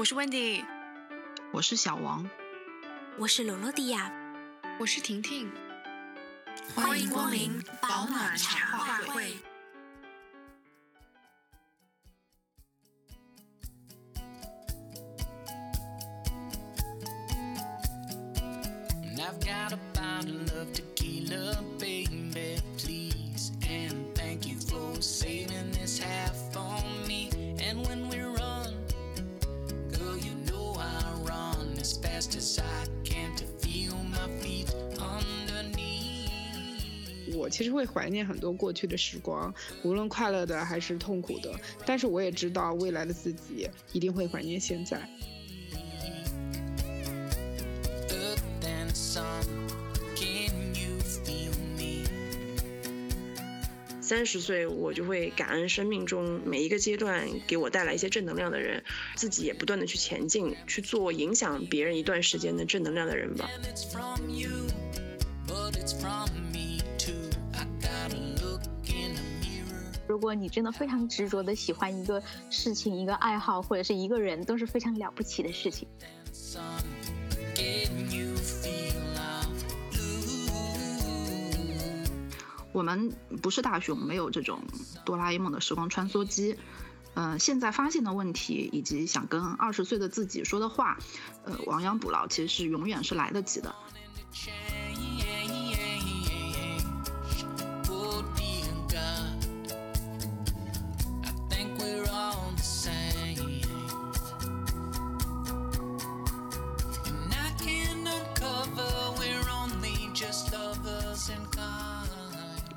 我是 Wendy，我是小王，我是罗罗迪亚，我是婷婷，欢迎光临保暖茶话会。怀念很多过去的时光，无论快乐的还是痛苦的。但是我也知道，未来的自己一定会怀念现在。三十岁，我就会感恩生命中每一个阶段给我带来一些正能量的人，自己也不断的去前进，去做影响别人一段时间的正能量的人吧。如果你真的非常执着的喜欢一个事情、一个爱好或者是一个人，都是非常了不起的事情。我们不是大熊，没有这种哆啦 A 梦的时光穿梭机。嗯，现在发现的问题以及想跟二十岁的自己说的话，呃，亡羊补牢，其实是永远是来得及的。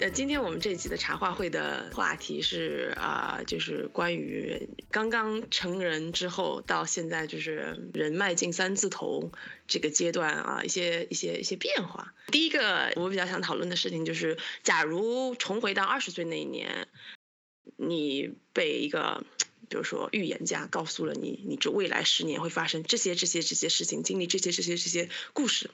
呃，今天我们这集的茶话会的话题是啊，就是关于刚刚成人之后到现在就是人迈进三字头这个阶段啊，一些一些一些变化。第一个我比较想讨论的事情就是，假如重回到二十岁那一年，你被一个比如说预言家告诉了你，你这未来十年会发生这些这些这些事情，经历这些这些这些故事，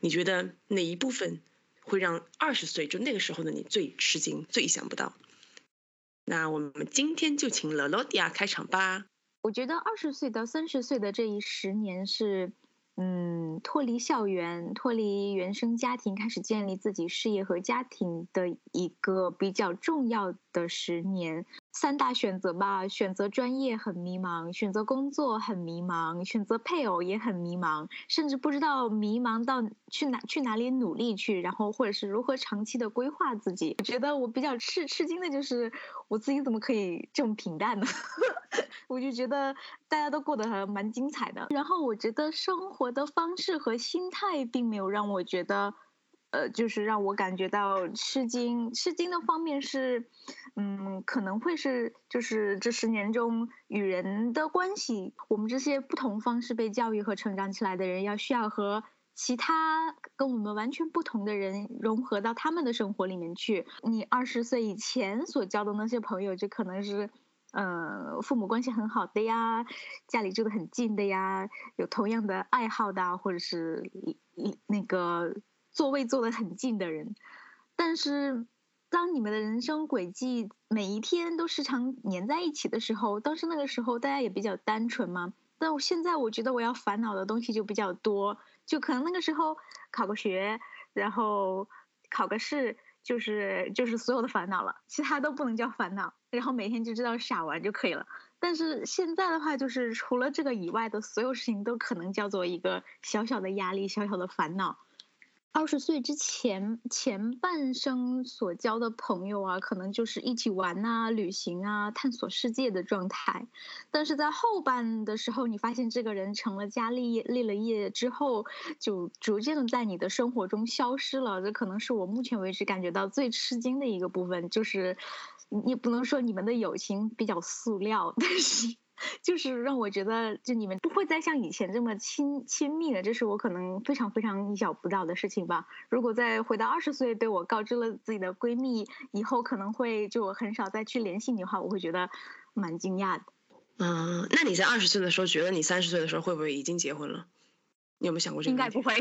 你觉得哪一部分？会让二十岁就那个时候的你最吃惊、最意想不到。那我们今天就请罗罗迪亚开场吧。我觉得二十岁到三十岁的这一十年是，嗯，脱离校园、脱离原生家庭，开始建立自己事业和家庭的一个比较重要的十年。三大选择吧，选择专业很迷茫，选择工作很迷茫，选择配偶也很迷茫，甚至不知道迷茫到去哪去哪里努力去，然后或者是如何长期的规划自己。我觉得我比较吃吃惊的就是我自己怎么可以这么平淡呢？我就觉得大家都过得还蛮精彩的，然后我觉得生活的方式和心态并没有让我觉得。呃，就是让我感觉到吃惊。吃惊的方面是，嗯，可能会是，就是这十年中与人的关系，我们这些不同方式被教育和成长起来的人，要需要和其他跟我们完全不同的人融合到他们的生活里面去。你二十岁以前所交的那些朋友，就可能是，呃，父母关系很好的呀，家里住的很近的呀，有同样的爱好的，或者是一那个。座位坐得很近的人，但是当你们的人生轨迹每一天都时常粘在一起的时候，当时那个时候大家也比较单纯嘛。但我现在我觉得我要烦恼的东西就比较多，就可能那个时候考个学，然后考个试，就是就是所有的烦恼了，其他都不能叫烦恼。然后每天就知道傻玩就可以了。但是现在的话，就是除了这个以外的所有事情都可能叫做一个小小的压力，小小的烦恼。二十岁之前前半生所交的朋友啊，可能就是一起玩啊、旅行啊、探索世界的状态。但是在后半的时候，你发现这个人成了家立业、立了业之后，就逐渐的在你的生活中消失了。这可能是我目前为止感觉到最吃惊的一个部分，就是你不能说你们的友情比较塑料，但是。就是让我觉得，就你们不会再像以前这么亲亲密了，这是我可能非常非常意想不到的事情吧。如果再回到二十岁，对我告知了自己的闺蜜以后可能会就很少再去联系你的话，我会觉得蛮惊讶的。嗯，那你在二十岁的时候，觉得你三十岁的时候会不会已经结婚了？你有没有想过这个？应该不会。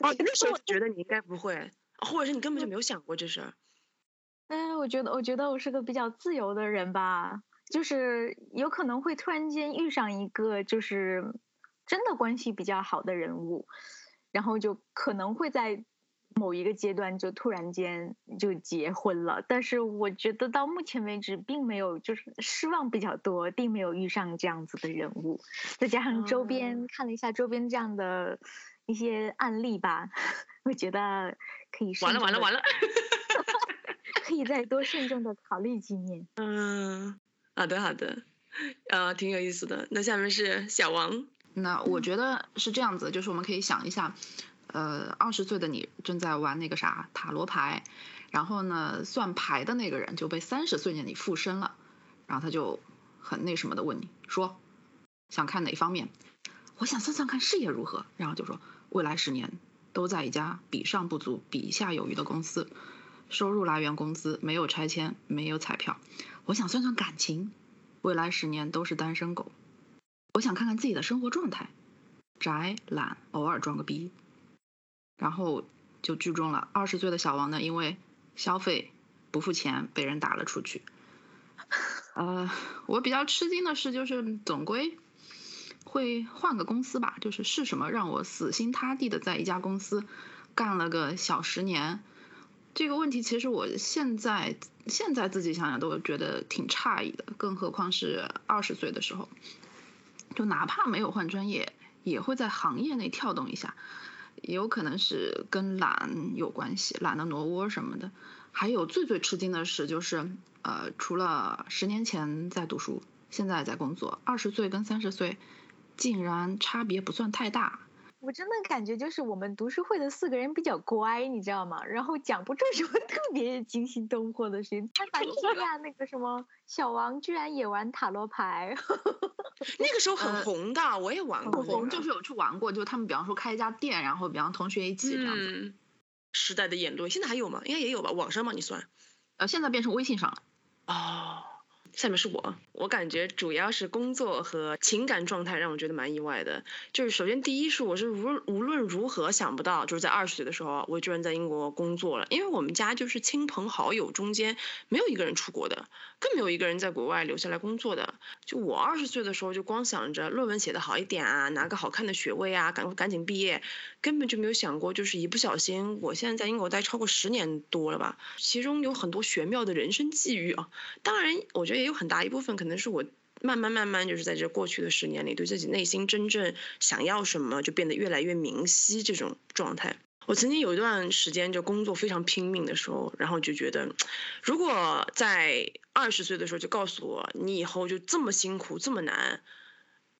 哦，那时候觉得你应该不会，或者是你根本就没有想过这事儿。嗯，我觉得，我觉得我是个比较自由的人吧。就是有可能会突然间遇上一个就是真的关系比较好的人物，然后就可能会在某一个阶段就突然间就结婚了。但是我觉得到目前为止并没有，就是失望比较多，并没有遇上这样子的人物。再加上周边看了一下周边这样的一些案例吧，我觉得可以完了完了完了，可以再多慎重的考虑几年。嗯。好的，好的，呃，挺有意思的。那下面是小王。那我觉得是这样子，就是我们可以想一下，呃，二十岁的你正在玩那个啥塔罗牌，然后呢，算牌的那个人就被三十岁的你附身了，然后他就很那什么的问你说，想看哪方面？我想算算看事业如何，然后就说未来十年都在一家比上不足、比下有余的公司，收入来源工资，没有拆迁，没有彩票。我想算算感情，未来十年都是单身狗。我想看看自己的生活状态，宅懒，偶尔装个逼。然后就剧中了二十岁的小王呢，因为消费不付钱被人打了出去。呃，我比较吃惊的是，就是总归会换个公司吧，就是是什么让我死心塌地的在一家公司干了个小十年？这个问题其实我现在现在自己想想都觉得挺诧异的，更何况是二十岁的时候，就哪怕没有换专业，也会在行业内跳动一下，也有可能是跟懒有关系，懒得挪窝什么的。还有最最吃惊的是，就是呃，除了十年前在读书，现在在工作，二十岁跟三十岁竟然差别不算太大。我真的感觉就是我们读书会的四个人比较乖，你知道吗？然后讲不出什么 特别惊心动魄的事情。他反惊讶，那个什么小王居然也玩塔罗牌，那个时候很红的，我也玩过。红就是有去玩过，就他们比方说开一家店，然后比方同学一起这样子。时代的眼泪，现在还有吗？应该也有吧，网上吗？你算？呃，现在变成微信上了。哦。下面是我，我感觉主要是工作和情感状态让我觉得蛮意外的。就是首先第一是我是无无论如何想不到，就是在二十岁的时候，我居然在英国工作了。因为我们家就是亲朋好友中间没有一个人出国的，更没有一个人在国外留下来工作的。就我二十岁的时候就光想着论文写得好一点啊，拿个好看的学位啊，赶赶紧毕业，根本就没有想过就是一不小心，我现在在英国待超过十年多了吧，其中有很多玄妙的人生际遇啊。当然，我觉得。也有很大一部分可能是我慢慢慢慢就是在这过去的十年里，对自己内心真正想要什么就变得越来越明晰这种状态。我曾经有一段时间就工作非常拼命的时候，然后就觉得，如果在二十岁的时候就告诉我你以后就这么辛苦这么难，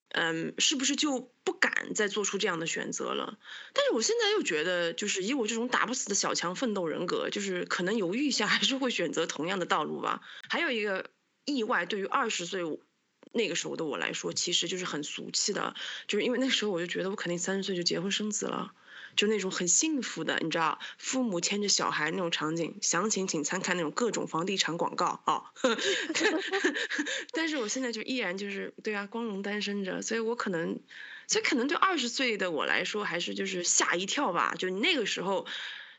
嗯，是不是就不敢再做出这样的选择了？但是我现在又觉得，就是以我这种打不死的小强奋斗人格，就是可能犹豫一下还是会选择同样的道路吧。还有一个。意外对于二十岁那个时候的我来说，其实就是很俗气的，就是因为那时候我就觉得我肯定三十岁就结婚生子了，就那种很幸福的，你知道，父母牵着小孩那种场景，详情请参看那种各种房地产广告啊。但是我现在就依然就是对啊，光荣单身着，所以我可能，所以可能对二十岁的我来说，还是就是吓一跳吧，就那个时候，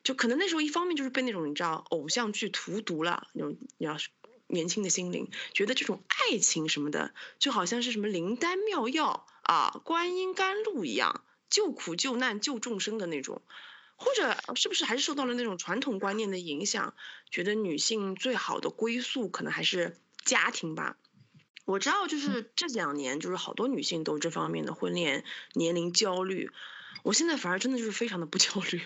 就可能那时候一方面就是被那种你知道偶像剧荼毒了，那种你要是。年轻的心灵觉得这种爱情什么的，就好像是什么灵丹妙药啊、观音甘露一样，救苦救难救众生的那种，或者是不是还是受到了那种传统观念的影响，觉得女性最好的归宿可能还是家庭吧。我知道，就是这两年，就是好多女性都这方面的婚恋年龄焦虑。我现在反而真的就是非常的不焦虑。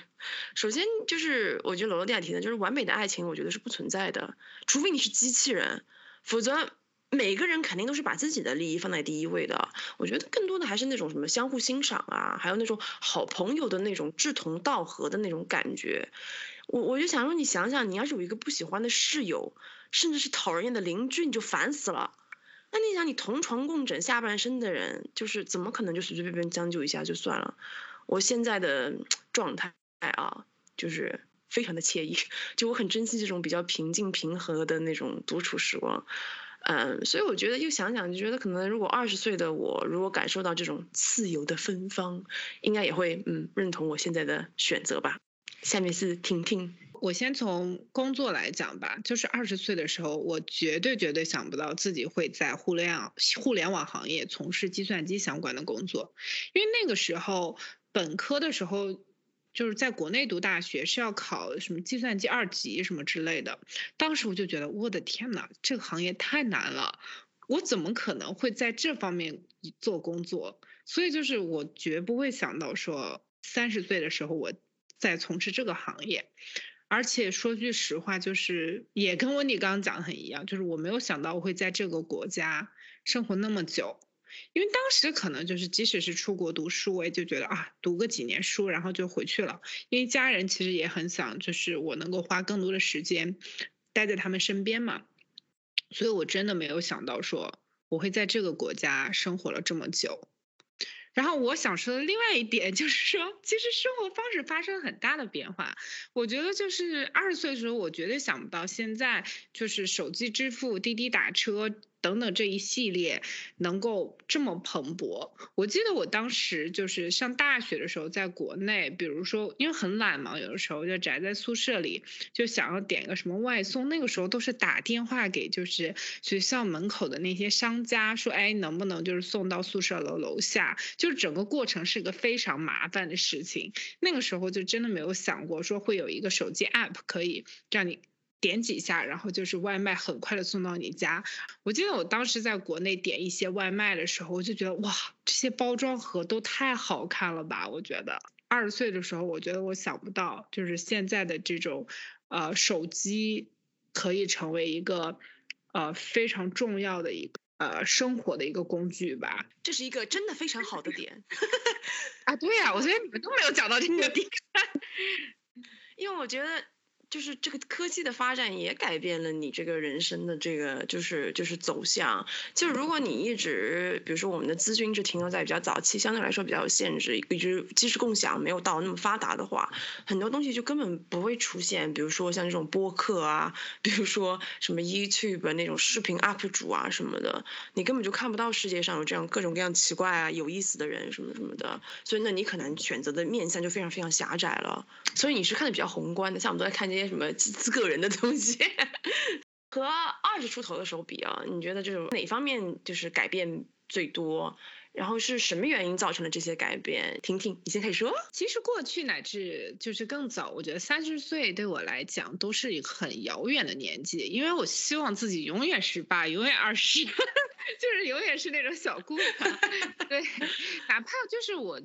首先就是我觉得罗罗蒂亚提的，就是完美的爱情，我觉得是不存在的，除非你是机器人，否则每个人肯定都是把自己的利益放在第一位的。我觉得更多的还是那种什么相互欣赏啊，还有那种好朋友的那种志同道合的那种感觉。我我就想说，你想想，你要是有一个不喜欢的室友，甚至是讨人厌的邻居，你就烦死了。那你想，你同床共枕下半生的人，就是怎么可能就随随便便将就一下就算了？我现在的状态啊，就是非常的惬意，就我很珍惜这种比较平静平和的那种独处时光，嗯，所以我觉得又想想就觉得可能如果二十岁的我如果感受到这种自由的芬芳，应该也会嗯认同我现在的选择吧。下面是婷婷。我先从工作来讲吧，就是二十岁的时候，我绝对绝对想不到自己会在互联网互联网行业从事计算机相关的工作，因为那个时候本科的时候就是在国内读大学是要考什么计算机二级什么之类的，当时我就觉得我的天呐，这个行业太难了，我怎么可能会在这方面做工作？所以就是我绝不会想到说三十岁的时候我在从事这个行业。而且说句实话，就是也跟温迪刚刚讲的很一样，就是我没有想到我会在这个国家生活那么久，因为当时可能就是即使是出国读书，我也就觉得啊，读个几年书然后就回去了，因为家人其实也很想就是我能够花更多的时间待在他们身边嘛，所以我真的没有想到说我会在这个国家生活了这么久。然后我想说的另外一点就是说，其实生活方式发生很大的变化。我觉得就是二十岁的时候，我绝对想不到现在就是手机支付、滴滴打车。等等这一系列能够这么蓬勃，我记得我当时就是上大学的时候，在国内，比如说因为很懒嘛，有的时候就宅在宿舍里，就想要点个什么外送，那个时候都是打电话给就是学校门口的那些商家，说哎能不能就是送到宿舍楼楼下，就是整个过程是个非常麻烦的事情。那个时候就真的没有想过说会有一个手机 app 可以让你。点几下，然后就是外卖很快的送到你家。我记得我当时在国内点一些外卖的时候，我就觉得哇，这些包装盒都太好看了吧！我觉得二十岁的时候，我觉得我想不到，就是现在的这种呃手机可以成为一个呃非常重要的一个呃生活的一个工具吧。这是一个真的非常好的点 啊！对呀，我觉得你们都没有讲到这个点，因为我觉得。就是这个科技的发展也改变了你这个人生的这个就是就是走向。就如果你一直，比如说我们的资讯一直停留在比较早期，相对来说比较有限制，一直知识共享没有到那么发达的话，很多东西就根本不会出现。比如说像这种播客啊，比如说什么 YouTube 那种视频 UP 主啊什么的，你根本就看不到世界上有这样各种各样奇怪啊有意思的人什么什么的。所以那你可能选择的面向就非常非常狭窄了。所以你是看的比较宏观的，像我们都在看这些。什么自个人的东西，和二十出头的时候比啊？你觉得这种哪方面就是改变最多？然后是什么原因造成了这些改变？婷婷，你先开始说。其实过去乃至就是更早，我觉得三十岁对我来讲都是一个很遥远的年纪，因为我希望自己永远十八，永远二十，就是永远是那种小姑娘。对，哪怕就是我。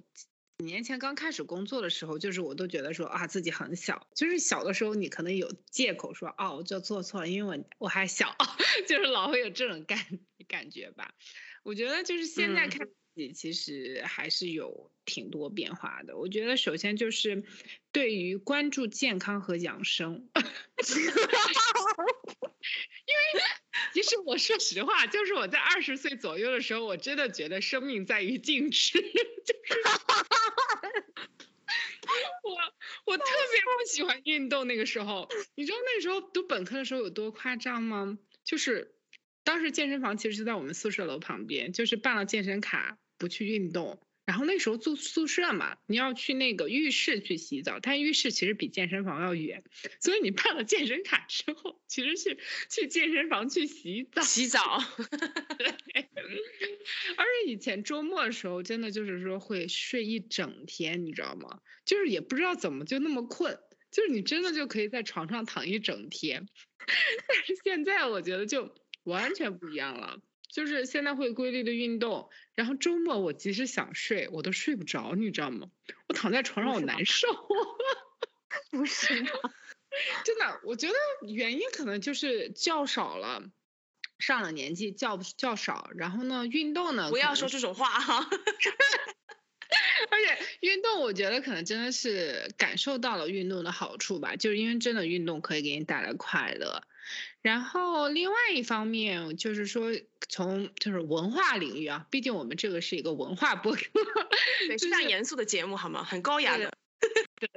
几年前刚开始工作的时候，就是我都觉得说啊自己很小，就是小的时候你可能有借口说哦我就做错了，因为我我还小，就是老会有这种感感觉吧。我觉得就是现在看自己其实还是有挺多变化的。我觉得首先就是对于关注健康和养生。因为其实我说实话，就是我在二十岁左右的时候，我真的觉得生命在于静止，就是我我特别不喜欢运动。那个时候，你知道那时候读本科的时候有多夸张吗？就是当时健身房其实就在我们宿舍楼旁边，就是办了健身卡不去运动。然后那时候住宿舍嘛，你要去那个浴室去洗澡，但浴室其实比健身房要远，所以你办了健身卡之后，其实是去健身房去洗澡。洗澡。而且以前周末的时候，真的就是说会睡一整天，你知道吗？就是也不知道怎么就那么困，就是你真的就可以在床上躺一整天。但是现在我觉得就完全不一样了。就是现在会规律的运动，然后周末我即使想睡，我都睡不着，你知道吗？我躺在床上我难受。不是吗？真的，我觉得原因可能就是觉少了，上了年纪觉觉少，然后呢运动呢？不要说这种话哈。而且运动，我觉得可能真的是感受到了运动的好处吧，就是因为真的运动可以给你带来快乐。然后另外一方面就是说，从就是文化领域啊，毕竟我们这个是一个文化播客，对，是非常严肃的节目，好吗？很高雅的。对，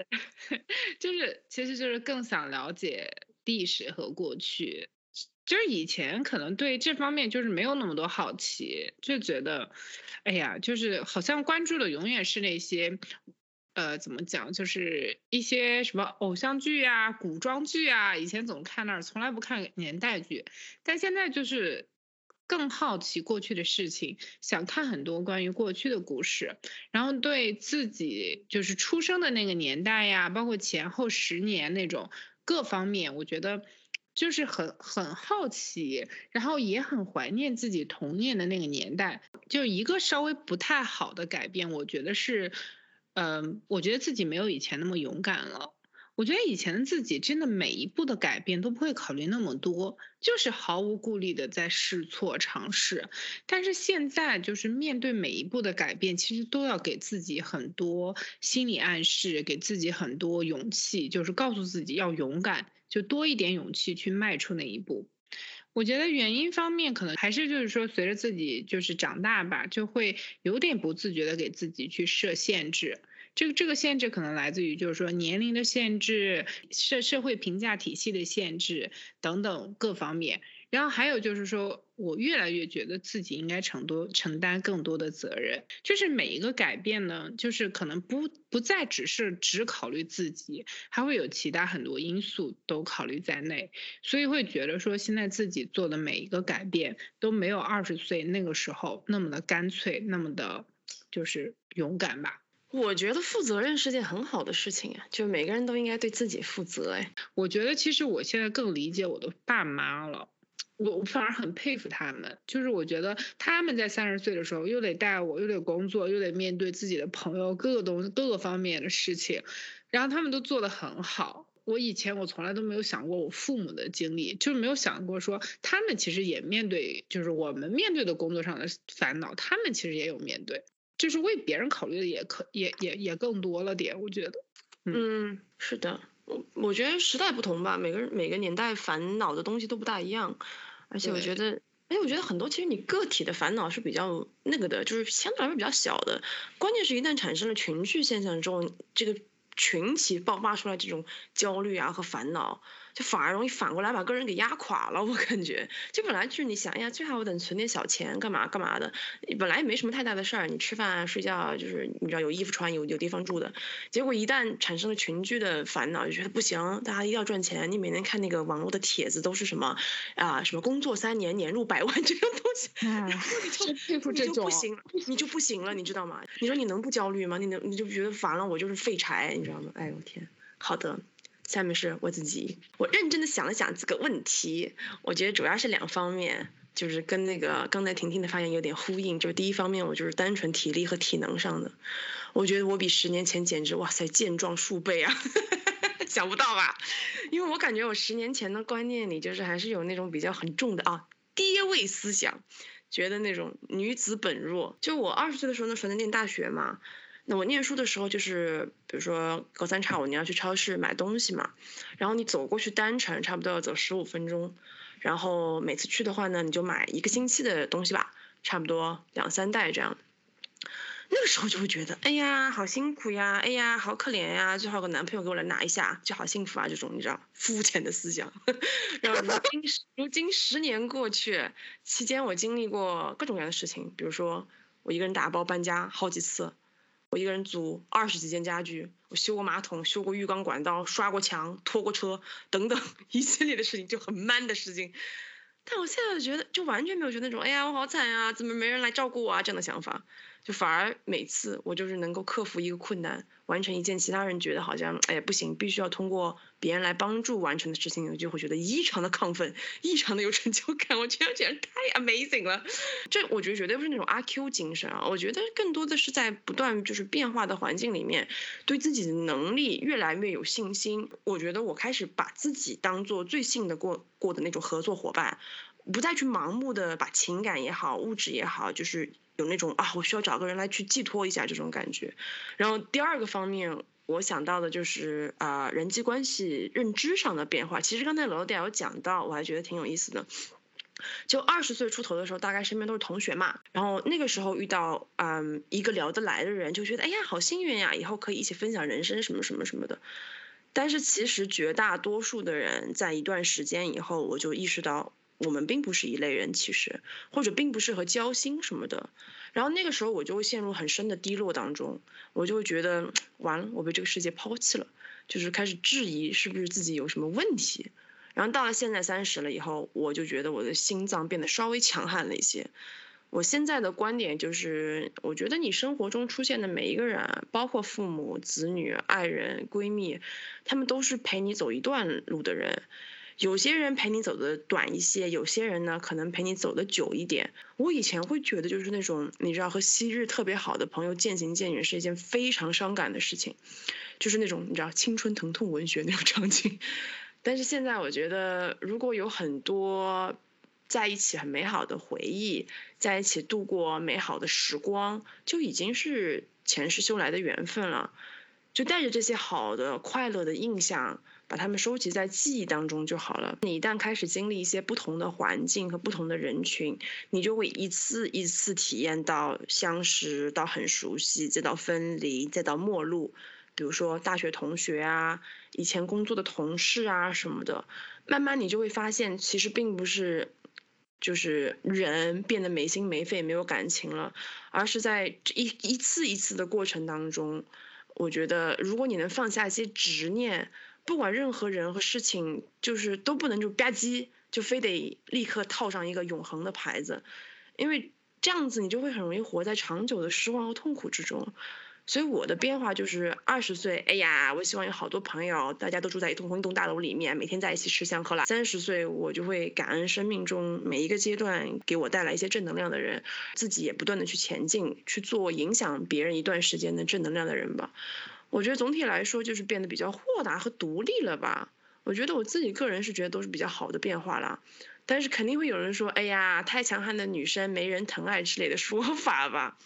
就是其实就是更想了解历史和过去。就是以前可能对这方面就是没有那么多好奇，就觉得，哎呀，就是好像关注的永远是那些呃，怎么讲，就是一些什么偶像剧啊、古装剧啊，以前总看那儿，从来不看年代剧，但现在就是更好奇过去的事情，想看很多关于过去的故事，然后对自己就是出生的那个年代呀，包括前后十年那种各方面，我觉得就是很很好奇，然后也很怀念自己童年的那个年代，就一个稍微不太好的改变，我觉得是。嗯，我觉得自己没有以前那么勇敢了。我觉得以前的自己真的每一步的改变都不会考虑那么多，就是毫无顾虑的在试错尝试。但是现在就是面对每一步的改变，其实都要给自己很多心理暗示，给自己很多勇气，就是告诉自己要勇敢，就多一点勇气去迈出那一步。我觉得原因方面可能还是就是说，随着自己就是长大吧，就会有点不自觉的给自己去设限制。这个这个限制可能来自于就是说年龄的限制、社社会评价体系的限制等等各方面。然后还有就是说，我越来越觉得自己应该承多承担更多的责任。就是每一个改变呢，就是可能不不再只是只考虑自己，还会有其他很多因素都考虑在内。所以会觉得说，现在自己做的每一个改变都没有二十岁那个时候那么的干脆，那么的，就是勇敢吧。我觉得负责任是件很好的事情啊，就每个人都应该对自己负责。哎，我觉得其实我现在更理解我的爸妈了。我我反而很佩服他们，就是我觉得他们在三十岁的时候又得带我，又得工作，又得面对自己的朋友，各个东西各个方面的事情，然后他们都做得很好。我以前我从来都没有想过我父母的经历，就是没有想过说他们其实也面对，就是我们面对的工作上的烦恼，他们其实也有面对，就是为别人考虑的也可也也也更多了点，我觉得。嗯，是的。我我觉得时代不同吧，每个人每个年代烦恼的东西都不大一样，而且我觉得，而且我觉得很多其实你个体的烦恼是比较那个的，就是相对来说比较小的，关键是一旦产生了群聚现象之后，这个群体爆发出来这种焦虑啊和烦恼。就反而容易反过来把个人给压垮了，我感觉，就本来就是你想哎呀，最好我等存点小钱干嘛干嘛的，本来也没什么太大的事儿，你吃饭啊睡觉啊，就是你知道有衣服穿有有地方住的，结果一旦产生了群居的烦恼，就觉得不行，大家一定要赚钱，你每天看那个网络的帖子都是什么啊什么工作三年年入百万 这种东西，然后你就你就不行，你就不行了，你知道吗？你说你能不焦虑吗？你能你就觉得烦了，我就是废柴，你知道吗？哎呦天，好的。下面是我自己，我认真的想了想这个问题，我觉得主要是两方面，就是跟那个刚才婷婷的发言有点呼应。就是第一方面，我就是单纯体力和体能上的，我觉得我比十年前简直哇塞健壮数倍啊，想不到吧？因为我感觉我十年前的观念里就是还是有那种比较很重的啊爹味思想，觉得那种女子本弱。就我二十岁的时候，那时候在念大学嘛。那我念书的时候，就是比如说隔三差五你要去超市买东西嘛，然后你走过去单程差不多要走十五分钟，然后每次去的话呢，你就买一个星期的东西吧，差不多两三袋这样。那个时候就会觉得，哎呀，好辛苦呀，哎呀，好可怜呀，最好有个男朋友给我来拿一下，就好幸福啊，这种你知道，肤浅的思想。然后如今如今十年过去，期间我经历过各种各样的事情，比如说我一个人打包搬家好几次。我一个人租二十几件家具，我修过马桶，修过浴缸管道，刷过墙，拖过车，等等一系列的事情，就很 man 的事情。但我现在觉得，就完全没有觉得那种，哎呀，我好惨啊，怎么没人来照顾我啊这样的想法。就反而每次我就是能够克服一个困难，完成一件其他人觉得好像哎不行，必须要通过别人来帮助完成的事情，我就会觉得异常的亢奋，异常的有成就感。我觉得简直太 amazing 了。这我觉得绝对不是那种阿 Q 精神啊，我觉得更多的是在不断就是变化的环境里面，对自己的能力越来越有信心。我觉得我开始把自己当做最信得过过的那种合作伙伴，不再去盲目的把情感也好，物质也好，就是。有那种啊，我需要找个人来去寄托一下这种感觉。然后第二个方面，我想到的就是啊，人际关系认知上的变化。其实刚才罗迪亚有讲到，我还觉得挺有意思的。就二十岁出头的时候，大概身边都是同学嘛，然后那个时候遇到嗯一个聊得来的人，就觉得哎呀好幸运呀，以后可以一起分享人生什么什么什么的。但是其实绝大多数的人在一段时间以后，我就意识到。我们并不是一类人，其实或者并不适合交心什么的。然后那个时候我就会陷入很深的低落当中，我就会觉得完了，我被这个世界抛弃了，就是开始质疑是不是自己有什么问题。然后到了现在三十了以后，我就觉得我的心脏变得稍微强悍了一些。我现在的观点就是，我觉得你生活中出现的每一个人，包括父母、子女、爱人、闺蜜，他们都是陪你走一段路的人。有些人陪你走的短一些，有些人呢可能陪你走的久一点。我以前会觉得，就是那种你知道和昔日特别好的朋友渐行渐远是一件非常伤感的事情，就是那种你知道青春疼痛文学那种场景。但是现在我觉得，如果有很多。在一起很美好的回忆，在一起度过美好的时光，就已经是前世修来的缘分了。就带着这些好的、快乐的印象，把它们收集在记忆当中就好了。你一旦开始经历一些不同的环境和不同的人群，你就会一次一次体验到相识，到很熟悉，再到分离，再到陌路。比如说大学同学啊，以前工作的同事啊什么的，慢慢你就会发现，其实并不是。就是人变得没心没肺、没有感情了，而是在一一次一次的过程当中，我觉得如果你能放下一些执念，不管任何人和事情，就是都不能就吧唧就非得立刻套上一个永恒的牌子，因为这样子你就会很容易活在长久的失望和痛苦之中。所以我的变化就是二十岁，哎呀，我希望有好多朋友，大家都住在一栋一栋大楼里面，每天在一起吃香喝辣。三十岁，我就会感恩生命中每一个阶段给我带来一些正能量的人，自己也不断的去前进，去做影响别人一段时间的正能量的人吧。我觉得总体来说就是变得比较豁达和独立了吧。我觉得我自己个人是觉得都是比较好的变化了，但是肯定会有人说，哎呀，太强悍的女生没人疼爱之类的说法吧。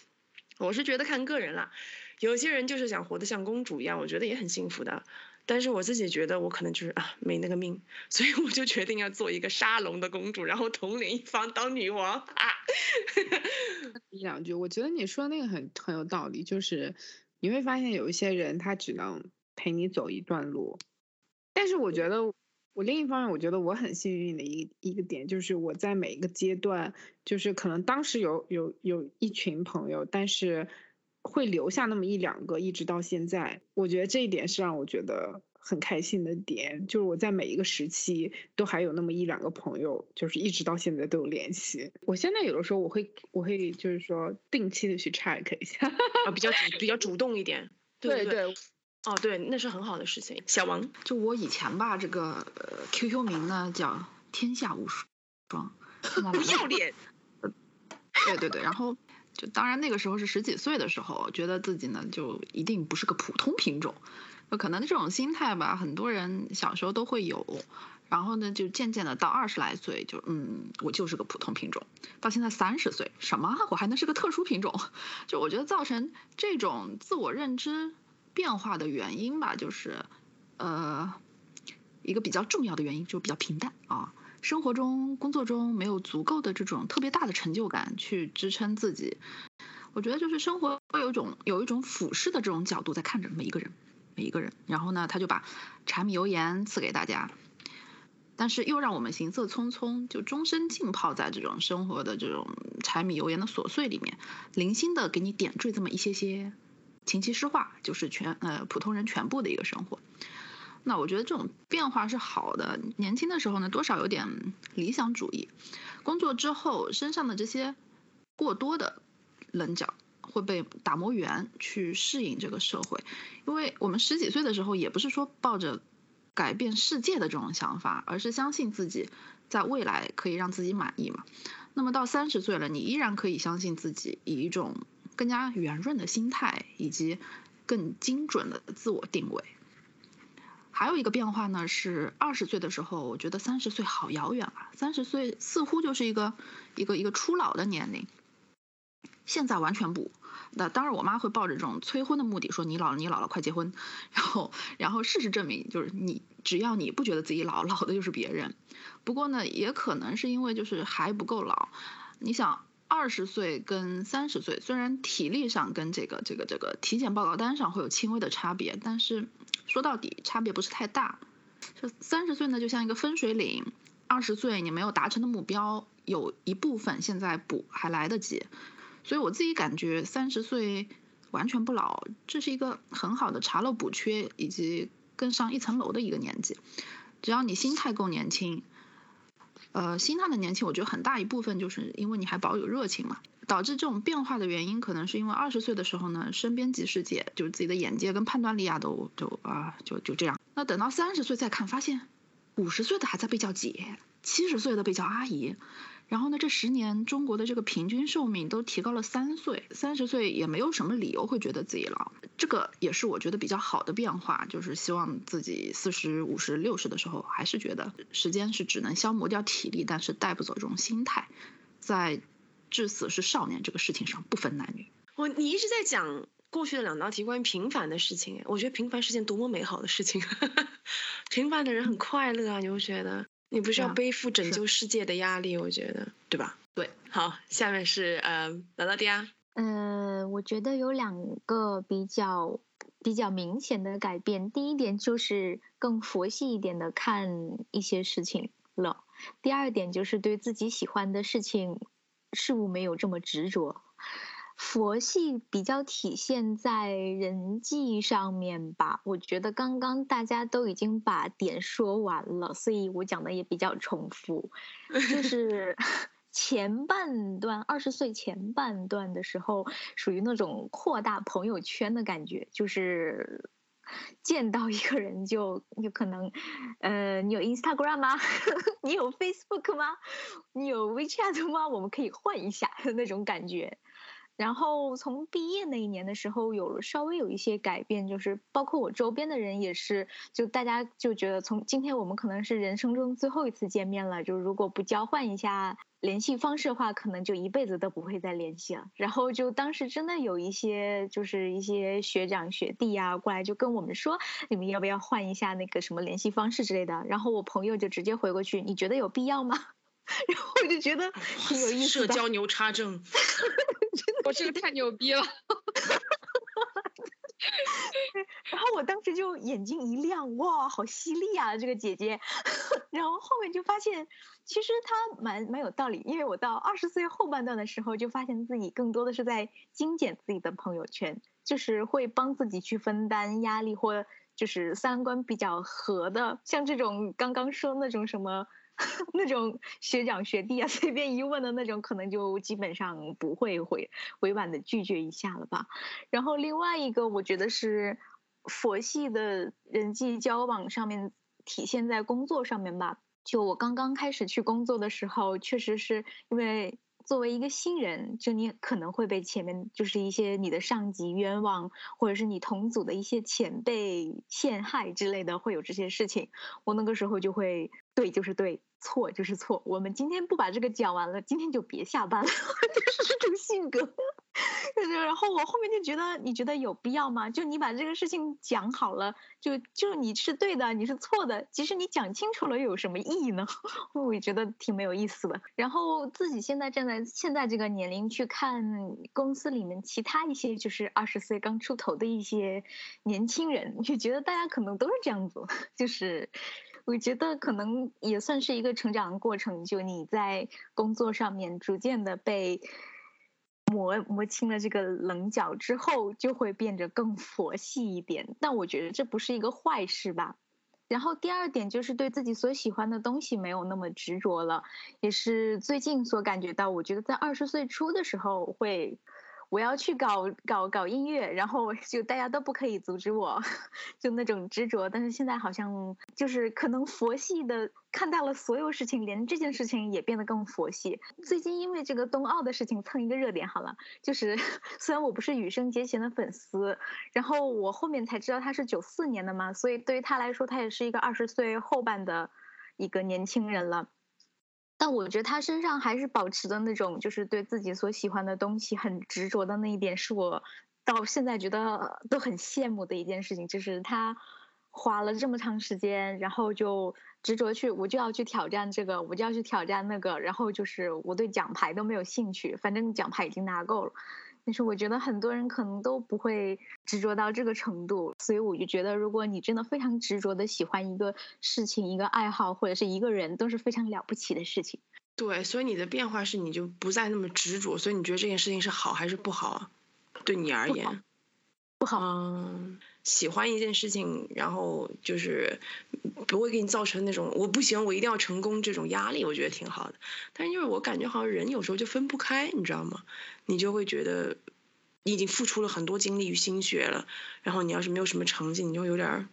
我是觉得看个人了。有些人就是想活得像公主一样，我觉得也很幸福的。但是我自己觉得我可能就是啊没那个命，所以我就决定要做一个沙龙的公主，然后统领一方当女王啊。一两句，我觉得你说的那个很很有道理，就是你会发现有一些人他只能陪你走一段路，但是我觉得我另一方面，我觉得我很幸运的一一个点就是我在每一个阶段，就是可能当时有有有一群朋友，但是。会留下那么一两个，一直到现在，我觉得这一点是让我觉得很开心的点，就是我在每一个时期都还有那么一两个朋友，就是一直到现在都有联系。我现在有的时候我会我会就是说定期的去 check 一下，啊，比较比较主动一点。对对，哦对，那是很好的事情。小王，就我以前吧，这个 QQ 名呢叫天下无双，不要脸。对对对，然后。就当然那个时候是十几岁的时候，觉得自己呢就一定不是个普通品种，就可能这种心态吧，很多人小时候都会有。然后呢，就渐渐的到二十来岁，就嗯，我就是个普通品种。到现在三十岁，什么我还能是个特殊品种？就我觉得造成这种自我认知变化的原因吧，就是呃一个比较重要的原因，就比较平淡啊。生活中、工作中没有足够的这种特别大的成就感去支撑自己，我觉得就是生活会有一种有一种俯视的这种角度在看着每一个人，每一个人，然后呢，他就把柴米油盐赐给大家，但是又让我们行色匆匆，就终身浸泡在这种生活的这种柴米油盐的琐碎里面，零星的给你点缀这么一些些琴棋诗画，就是全呃普通人全部的一个生活。那我觉得这种变化是好的。年轻的时候呢，多少有点理想主义。工作之后，身上的这些过多的棱角会被打磨圆，去适应这个社会。因为我们十几岁的时候，也不是说抱着改变世界的这种想法，而是相信自己在未来可以让自己满意嘛。那么到三十岁了，你依然可以相信自己，以一种更加圆润的心态，以及更精准的自我定位。还有一个变化呢，是二十岁的时候，我觉得三十岁好遥远啊，三十岁似乎就是一个一个一个初老的年龄。现在完全不，那当然我妈会抱着这种催婚的目的说你老了你老了快结婚，然后然后事实证明就是你只要你不觉得自己老，老的就是别人。不过呢，也可能是因为就是还不够老，你想。二十岁跟三十岁，虽然体力上跟这个这个这个体检报告单上会有轻微的差别，但是说到底差别不是太大。这三十岁呢，就像一个分水岭，二十岁你没有达成的目标，有一部分现在补还来得及。所以我自己感觉三十岁完全不老，这是一个很好的查漏补缺以及更上一层楼的一个年纪。只要你心态够年轻，呃，心态的年轻，我觉得很大一部分就是因为你还保有热情嘛。导致这种变化的原因，可能是因为二十岁的时候呢，身边及世界，就是自己的眼界跟判断力啊，都都啊，就就这样。那等到三十岁再看，发现五十岁的还在被叫姐，七十岁的被叫阿姨。然后呢，这十年中国的这个平均寿命都提高了三岁，三十岁也没有什么理由会觉得自己老。这个也是我觉得比较好的变化，就是希望自己四十五十六十的时候，还是觉得时间是只能消磨掉体力，但是带不走这种心态，在。至死是少年这个事情上不分男女。我你一直在讲过去的两道题关于平凡的事情，我觉得平凡是件多么美好的事情。平凡的人很快乐啊，你会觉得你不是要背负拯救世界的压力，我觉得对吧？对。好，下面是呃，劳劳迪亚。嗯，我觉得有两个比较比较明显的改变。第一点就是更佛系一点的看一些事情了。第二点就是对自己喜欢的事情。事物没有这么执着，佛系比较体现在人际上面吧。我觉得刚刚大家都已经把点说完了，所以我讲的也比较重复。就 是前半段，二十岁前半段的时候，属于那种扩大朋友圈的感觉，就是。见到一个人就有可能，呃，你有 Instagram 吗？你有 Facebook 吗？你有 WeChat 吗？我们可以换一下那种感觉。然后从毕业那一年的时候，有稍微有一些改变，就是包括我周边的人也是，就大家就觉得从今天我们可能是人生中最后一次见面了，就如果不交换一下联系方式的话，可能就一辈子都不会再联系了。然后就当时真的有一些就是一些学长学弟啊过来就跟我们说，你们要不要换一下那个什么联系方式之类的？然后我朋友就直接回过去，你觉得有必要吗？然后我就觉得挺有意思的，社交牛叉症，我这个太牛逼了。然后我当时就眼睛一亮，哇，好犀利啊，这个姐姐。然后后面就发现，其实她蛮蛮有道理，因为我到二十岁后半段的时候，就发现自己更多的是在精简自己的朋友圈，就是会帮自己去分担压力，或就是三观比较合的，像这种刚刚说那种什么。那种学长学弟啊，随便一问的那种，可能就基本上不会会委婉的拒绝一下了吧。然后另外一个，我觉得是佛系的人际交往上面体现在工作上面吧。就我刚刚开始去工作的时候，确实是因为。作为一个新人，就你可能会被前面就是一些你的上级冤枉，或者是你同组的一些前辈陷害之类的，会有这些事情。我那个时候就会对就是对，错就是错。我们今天不把这个讲完了，今天就别下班了，就是这种性格。然后我后面就觉得，你觉得有必要吗？就你把这个事情讲好了，就就你是对的，你是错的。其实你讲清楚了有什么意义呢？我也觉得挺没有意思的。然后自己现在站在现在这个年龄去看公司里面其他一些就是二十岁刚出头的一些年轻人，就觉得大家可能都是这样子。就是我觉得可能也算是一个成长的过程，就你在工作上面逐渐的被。磨磨清了这个棱角之后，就会变得更佛系一点。但我觉得这不是一个坏事吧。然后第二点就是对自己所喜欢的东西没有那么执着了，也是最近所感觉到。我觉得在二十岁初的时候会。我要去搞搞搞音乐，然后 就大家都不可以阻止我，就那种执着。但是现在好像就是可能佛系的看待了所有事情，连这件事情也变得更佛系。最近因为这个冬奥的事情蹭一个热点好了，就是 虽然我不是羽生结弦的粉丝，然后我后面才知道他是九四年的嘛，所以对于他来说，他也是一个二十岁后半的一个年轻人了。但我觉得他身上还是保持的那种，就是对自己所喜欢的东西很执着的那一点，是我到现在觉得都很羡慕的一件事情。就是他花了这么长时间，然后就执着去，我就要去挑战这个，我就要去挑战那个，然后就是我对奖牌都没有兴趣，反正奖牌已经拿够了。但是我觉得很多人可能都不会执着到这个程度，所以我就觉得，如果你真的非常执着的喜欢一个事情、一个爱好或者是一个人，都是非常了不起的事情。对，所以你的变化是你就不再那么执着，所以你觉得这件事情是好还是不好啊？对你而言，不好。嗯，喜欢一件事情，然后就是不会给你造成那种我不行，我一定要成功这种压力，我觉得挺好的。但是就是我感觉好像人有时候就分不开，你知道吗？你就会觉得你已经付出了很多精力与心血了，然后你要是没有什么成绩，你就有点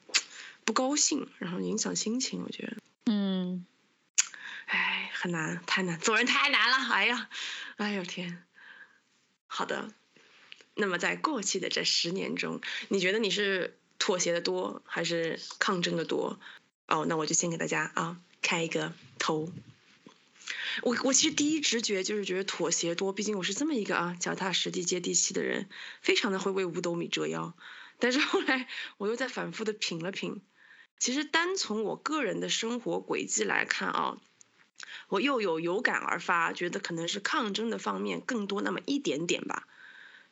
不高兴，然后影响心情。我觉得，嗯，哎，很难，太难，做人太难了。哎呀，哎呦天，好的。那么在过去的这十年中，你觉得你是妥协的多还是抗争的多？哦，那我就先给大家啊开一个头。我我其实第一直觉就是觉得妥协多，毕竟我是这么一个啊脚踏实地接地气的人，非常的会为五斗米折腰。但是后来我又在反复的品了品，其实单从我个人的生活轨迹来看啊，我又有有感而发，觉得可能是抗争的方面更多那么一点点吧。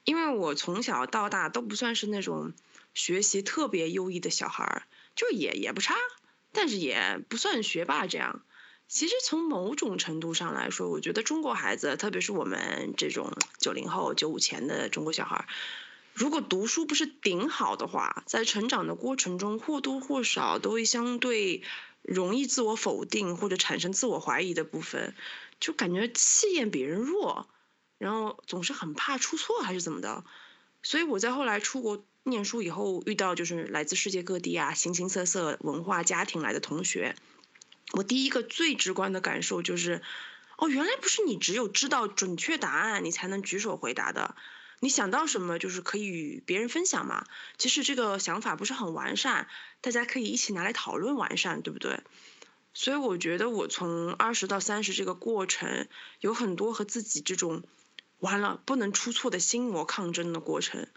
因为我从小到大都不算是那种学习特别优异的小孩儿，就也也不差，但是也不算学霸这样。其实从某种程度上来说，我觉得中国孩子，特别是我们这种九零后、九五前的中国小孩，如果读书不是顶好的话，在成长的过程中或多或少都会相对容易自我否定或者产生自我怀疑的部分，就感觉气焰比人弱。然后总是很怕出错还是怎么的，所以我在后来出国念书以后，遇到就是来自世界各地啊、形形色色文化家庭来的同学，我第一个最直观的感受就是，哦，原来不是你只有知道准确答案，你才能举手回答的，你想到什么就是可以与别人分享嘛。其实这个想法不是很完善，大家可以一起拿来讨论完善，对不对？所以我觉得我从二十到三十这个过程，有很多和自己这种。完了，不能出错的心魔抗争的过程，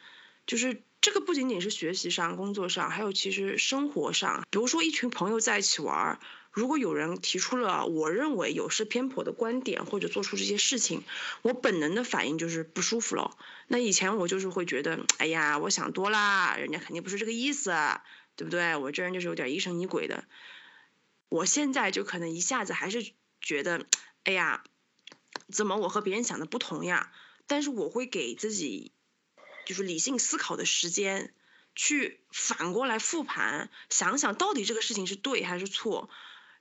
就是这个不仅仅是学习上、工作上，还有其实生活上。比如说一群朋友在一起玩，如果有人提出了我认为有失偏颇的观点，或者做出这些事情，我本能的反应就是不舒服了。那以前我就是会觉得，哎呀，我想多啦，人家肯定不是这个意思，对不对？我这人就是有点疑神疑鬼的。我现在就可能一下子还是觉得，哎呀。怎么我和别人想的不同呀？但是我会给自己，就是理性思考的时间，去反过来复盘，想想到底这个事情是对还是错，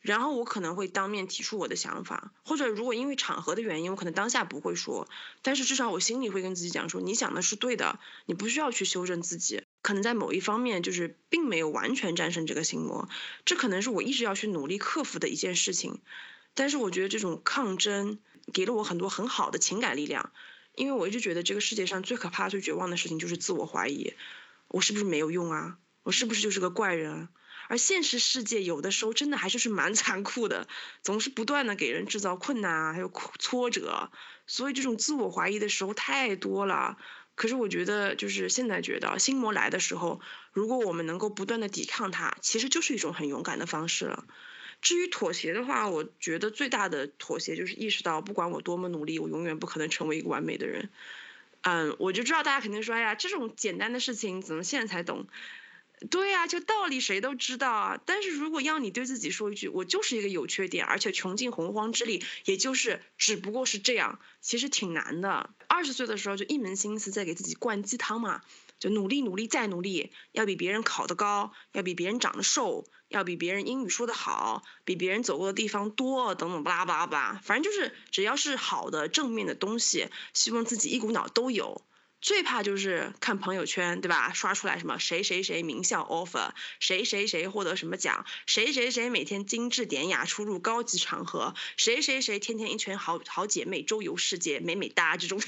然后我可能会当面提出我的想法，或者如果因为场合的原因，我可能当下不会说，但是至少我心里会跟自己讲说，你想的是对的，你不需要去修正自己，可能在某一方面就是并没有完全战胜这个心魔，这可能是我一直要去努力克服的一件事情，但是我觉得这种抗争。给了我很多很好的情感力量，因为我一直觉得这个世界上最可怕、最绝望的事情就是自我怀疑，我是不是没有用啊？我是不是就是个怪人？而现实世界有的时候真的还是是蛮 残酷的，总是不断的给人制造困难啊，还有挫折，所以这种自我怀疑的时候太多了。可是我觉得，就是现在觉得心魔来的时候，如果我们能够不断的抵抗它，其实就是一种很勇敢的方式了。至于妥协的话，我觉得最大的妥协就是意识到，不管我多么努力，我永远不可能成为一个完美的人。嗯，我就知道大家肯定说，哎呀，这种简单的事情怎么现在才懂？对呀，就道理谁都知道啊。但是如果要你对自己说一句，我就是一个有缺点，而且穷尽洪荒之力，也就是只不过是这样，其实挺难的。二十岁的时候就一门心思在给自己灌鸡汤嘛。就努力努力再努力，要比别人考得高，要比别人长得瘦，要比别人英语说得好，比别人走过的地方多，等等巴拉巴拉吧，反正就是只要是好的正面的东西，希望自己一股脑都有。最怕就是看朋友圈，对吧？刷出来什么谁谁谁名校 offer，谁谁谁获得什么奖，谁谁谁每天精致典雅出入高级场合，谁谁谁天天一群好好姐妹周游世界，美美哒这种。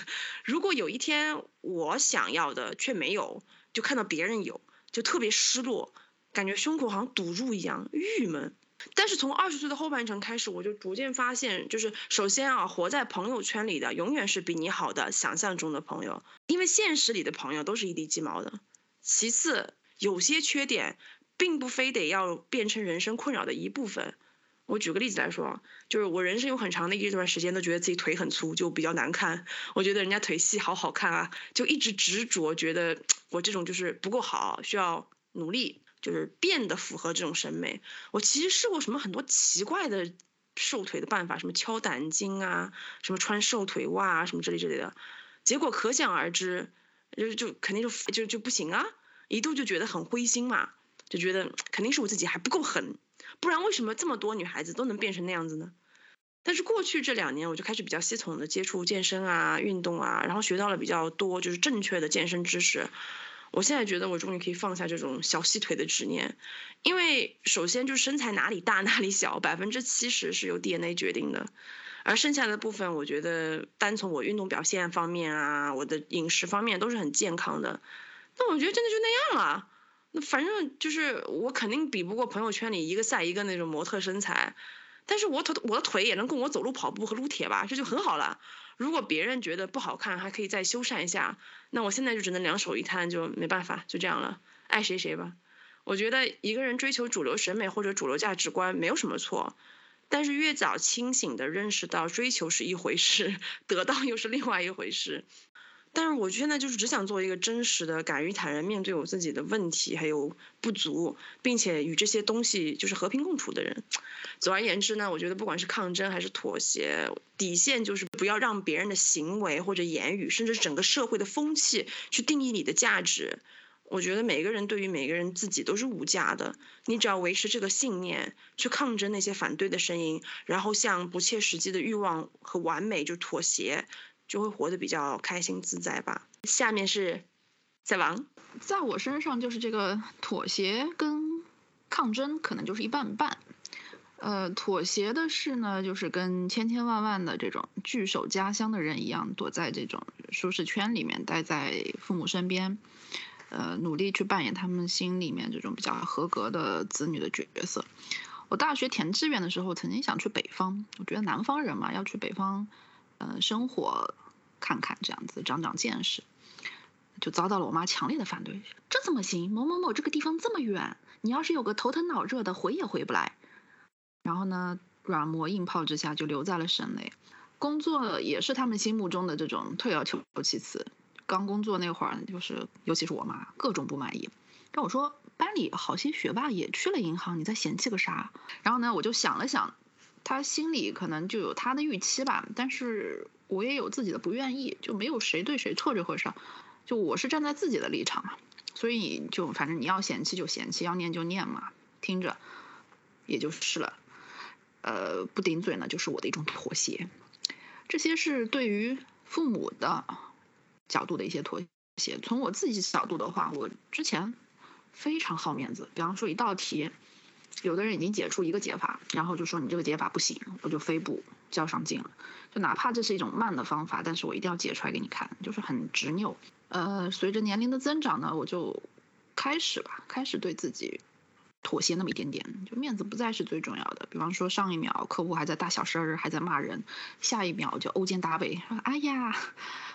如果有一天我想要的却没有，就看到别人有，就特别失落，感觉胸口好像堵住一样，郁闷。但是从二十岁的后半程开始，我就逐渐发现，就是首先啊，活在朋友圈里的永远是比你好的想象中的朋友，因为现实里的朋友都是一地鸡毛的。其次，有些缺点并不非得要变成人生困扰的一部分，我举个例子来说，就是我人生有很长的一段时间都觉得自己腿很粗，就比较难看。我觉得人家腿细好好看啊，就一直执着觉得我这种就是不够好，需要努力，就是变得符合这种审美。我其实试过什么很多奇怪的瘦腿的办法，什么敲胆经啊，什么穿瘦腿袜啊，什么之类之类的，结果可想而知，就就肯定就就就不行啊，一度就觉得很灰心嘛，就觉得肯定是我自己还不够狠。不然为什么这么多女孩子都能变成那样子呢？但是过去这两年，我就开始比较系统的接触健身啊、运动啊，然后学到了比较多就是正确的健身知识。我现在觉得我终于可以放下这种小细腿的执念，因为首先就身材哪里大哪里小，百分之七十是由 DNA 决定的，而剩下的部分，我觉得单从我运动表现方面啊，我的饮食方面都是很健康的。那我觉得真的就那样了。那反正就是我肯定比不过朋友圈里一个赛一个那种模特身材，但是我腿我的腿也能供我走路、跑步和撸铁吧，这就很好了。如果别人觉得不好看，还可以再修缮一下，那我现在就只能两手一摊，就没办法，就这样了，爱谁谁吧。我觉得一个人追求主流审美或者主流价值观没有什么错，但是越早清醒的认识到追求是一回事，得到又是另外一回事。但是我现在就是只想做一个真实的、敢于坦然面对我自己的问题还有不足，并且与这些东西就是和平共处的人。总而言之呢，我觉得不管是抗争还是妥协，底线就是不要让别人的行为或者言语，甚至整个社会的风气去定义你的价值。我觉得每个人对于每个人自己都是无价的，你只要维持这个信念，去抗争那些反对的声音，然后向不切实际的欲望和完美就妥协。就会活得比较开心自在吧。下面是在王，在我身上就是这个妥协跟抗争可能就是一半半。呃，妥协的是呢，就是跟千千万万的这种聚守家乡的人一样，躲在这种舒适圈里面，待在父母身边，呃，努力去扮演他们心里面这种比较合格的子女的角色。我大学填志愿的时候，曾经想去北方，我觉得南方人嘛，要去北方。嗯，生活看看这样子，长长见识，就遭到了我妈强烈的反对。这怎么行？某某某这个地方这么远，你要是有个头疼脑热的，回也回不来。然后呢，软磨硬泡之下就留在了省内，工作也是他们心目中的这种退而求其次。刚工作那会儿，就是尤其是我妈各种不满意，跟我说班里好些学霸也去了银行，你在嫌弃个啥？然后呢，我就想了想。他心里可能就有他的预期吧，但是我也有自己的不愿意，就没有谁对谁错这回事儿，就我是站在自己的立场嘛，所以就反正你要嫌弃就嫌弃，要念就念嘛，听着也就是了，呃，不顶嘴呢就是我的一种妥协，这些是对于父母的角度的一些妥协，从我自己角度的话，我之前非常好面子，比方说一道题。有的人已经解出一个解法，然后就说你这个解法不行，我就非不较上劲了。就哪怕这是一种慢的方法，但是我一定要解出来给你看，就是很执拗。呃，随着年龄的增长呢，我就开始吧，开始对自己妥协那么一点点，就面子不再是最重要的。比方说上一秒客户还在大小声儿，还在骂人，下一秒就勾肩搭背，说哎呀。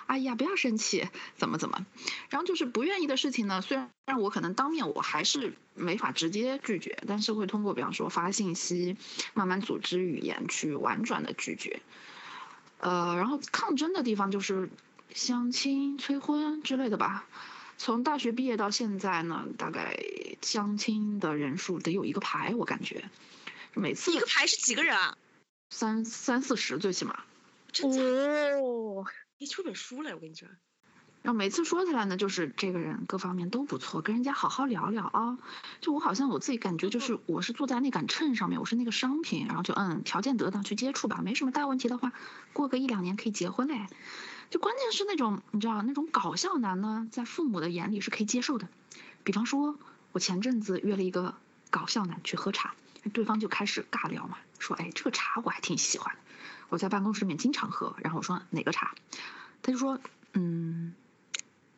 哎呀，不要生气，怎么怎么？然后就是不愿意的事情呢，虽然我可能当面我还是没法直接拒绝，但是会通过比方说发信息，慢慢组织语言去婉转的拒绝。呃，然后抗争的地方就是相亲、催婚之类的吧。从大学毕业到现在呢，大概相亲的人数得有一个排，我感觉每次一个排是几个人啊？三三四十最起码。哦。你出本书来，我跟你说。然后每次说起来呢，就是这个人各方面都不错，跟人家好好聊聊啊。就我好像我自己感觉，就是我是坐在那杆秤上面，我是那个商品，然后就嗯，条件得当去接触吧，没什么大问题的话，过个一两年可以结婚嘞。就关键是那种你知道那种搞笑男呢，在父母的眼里是可以接受的。比方说，我前阵子约了一个搞笑男去喝茶，对方就开始尬聊嘛，说哎这个茶我还挺喜欢。我在办公室里面经常喝，然后我说哪个茶，他就说嗯，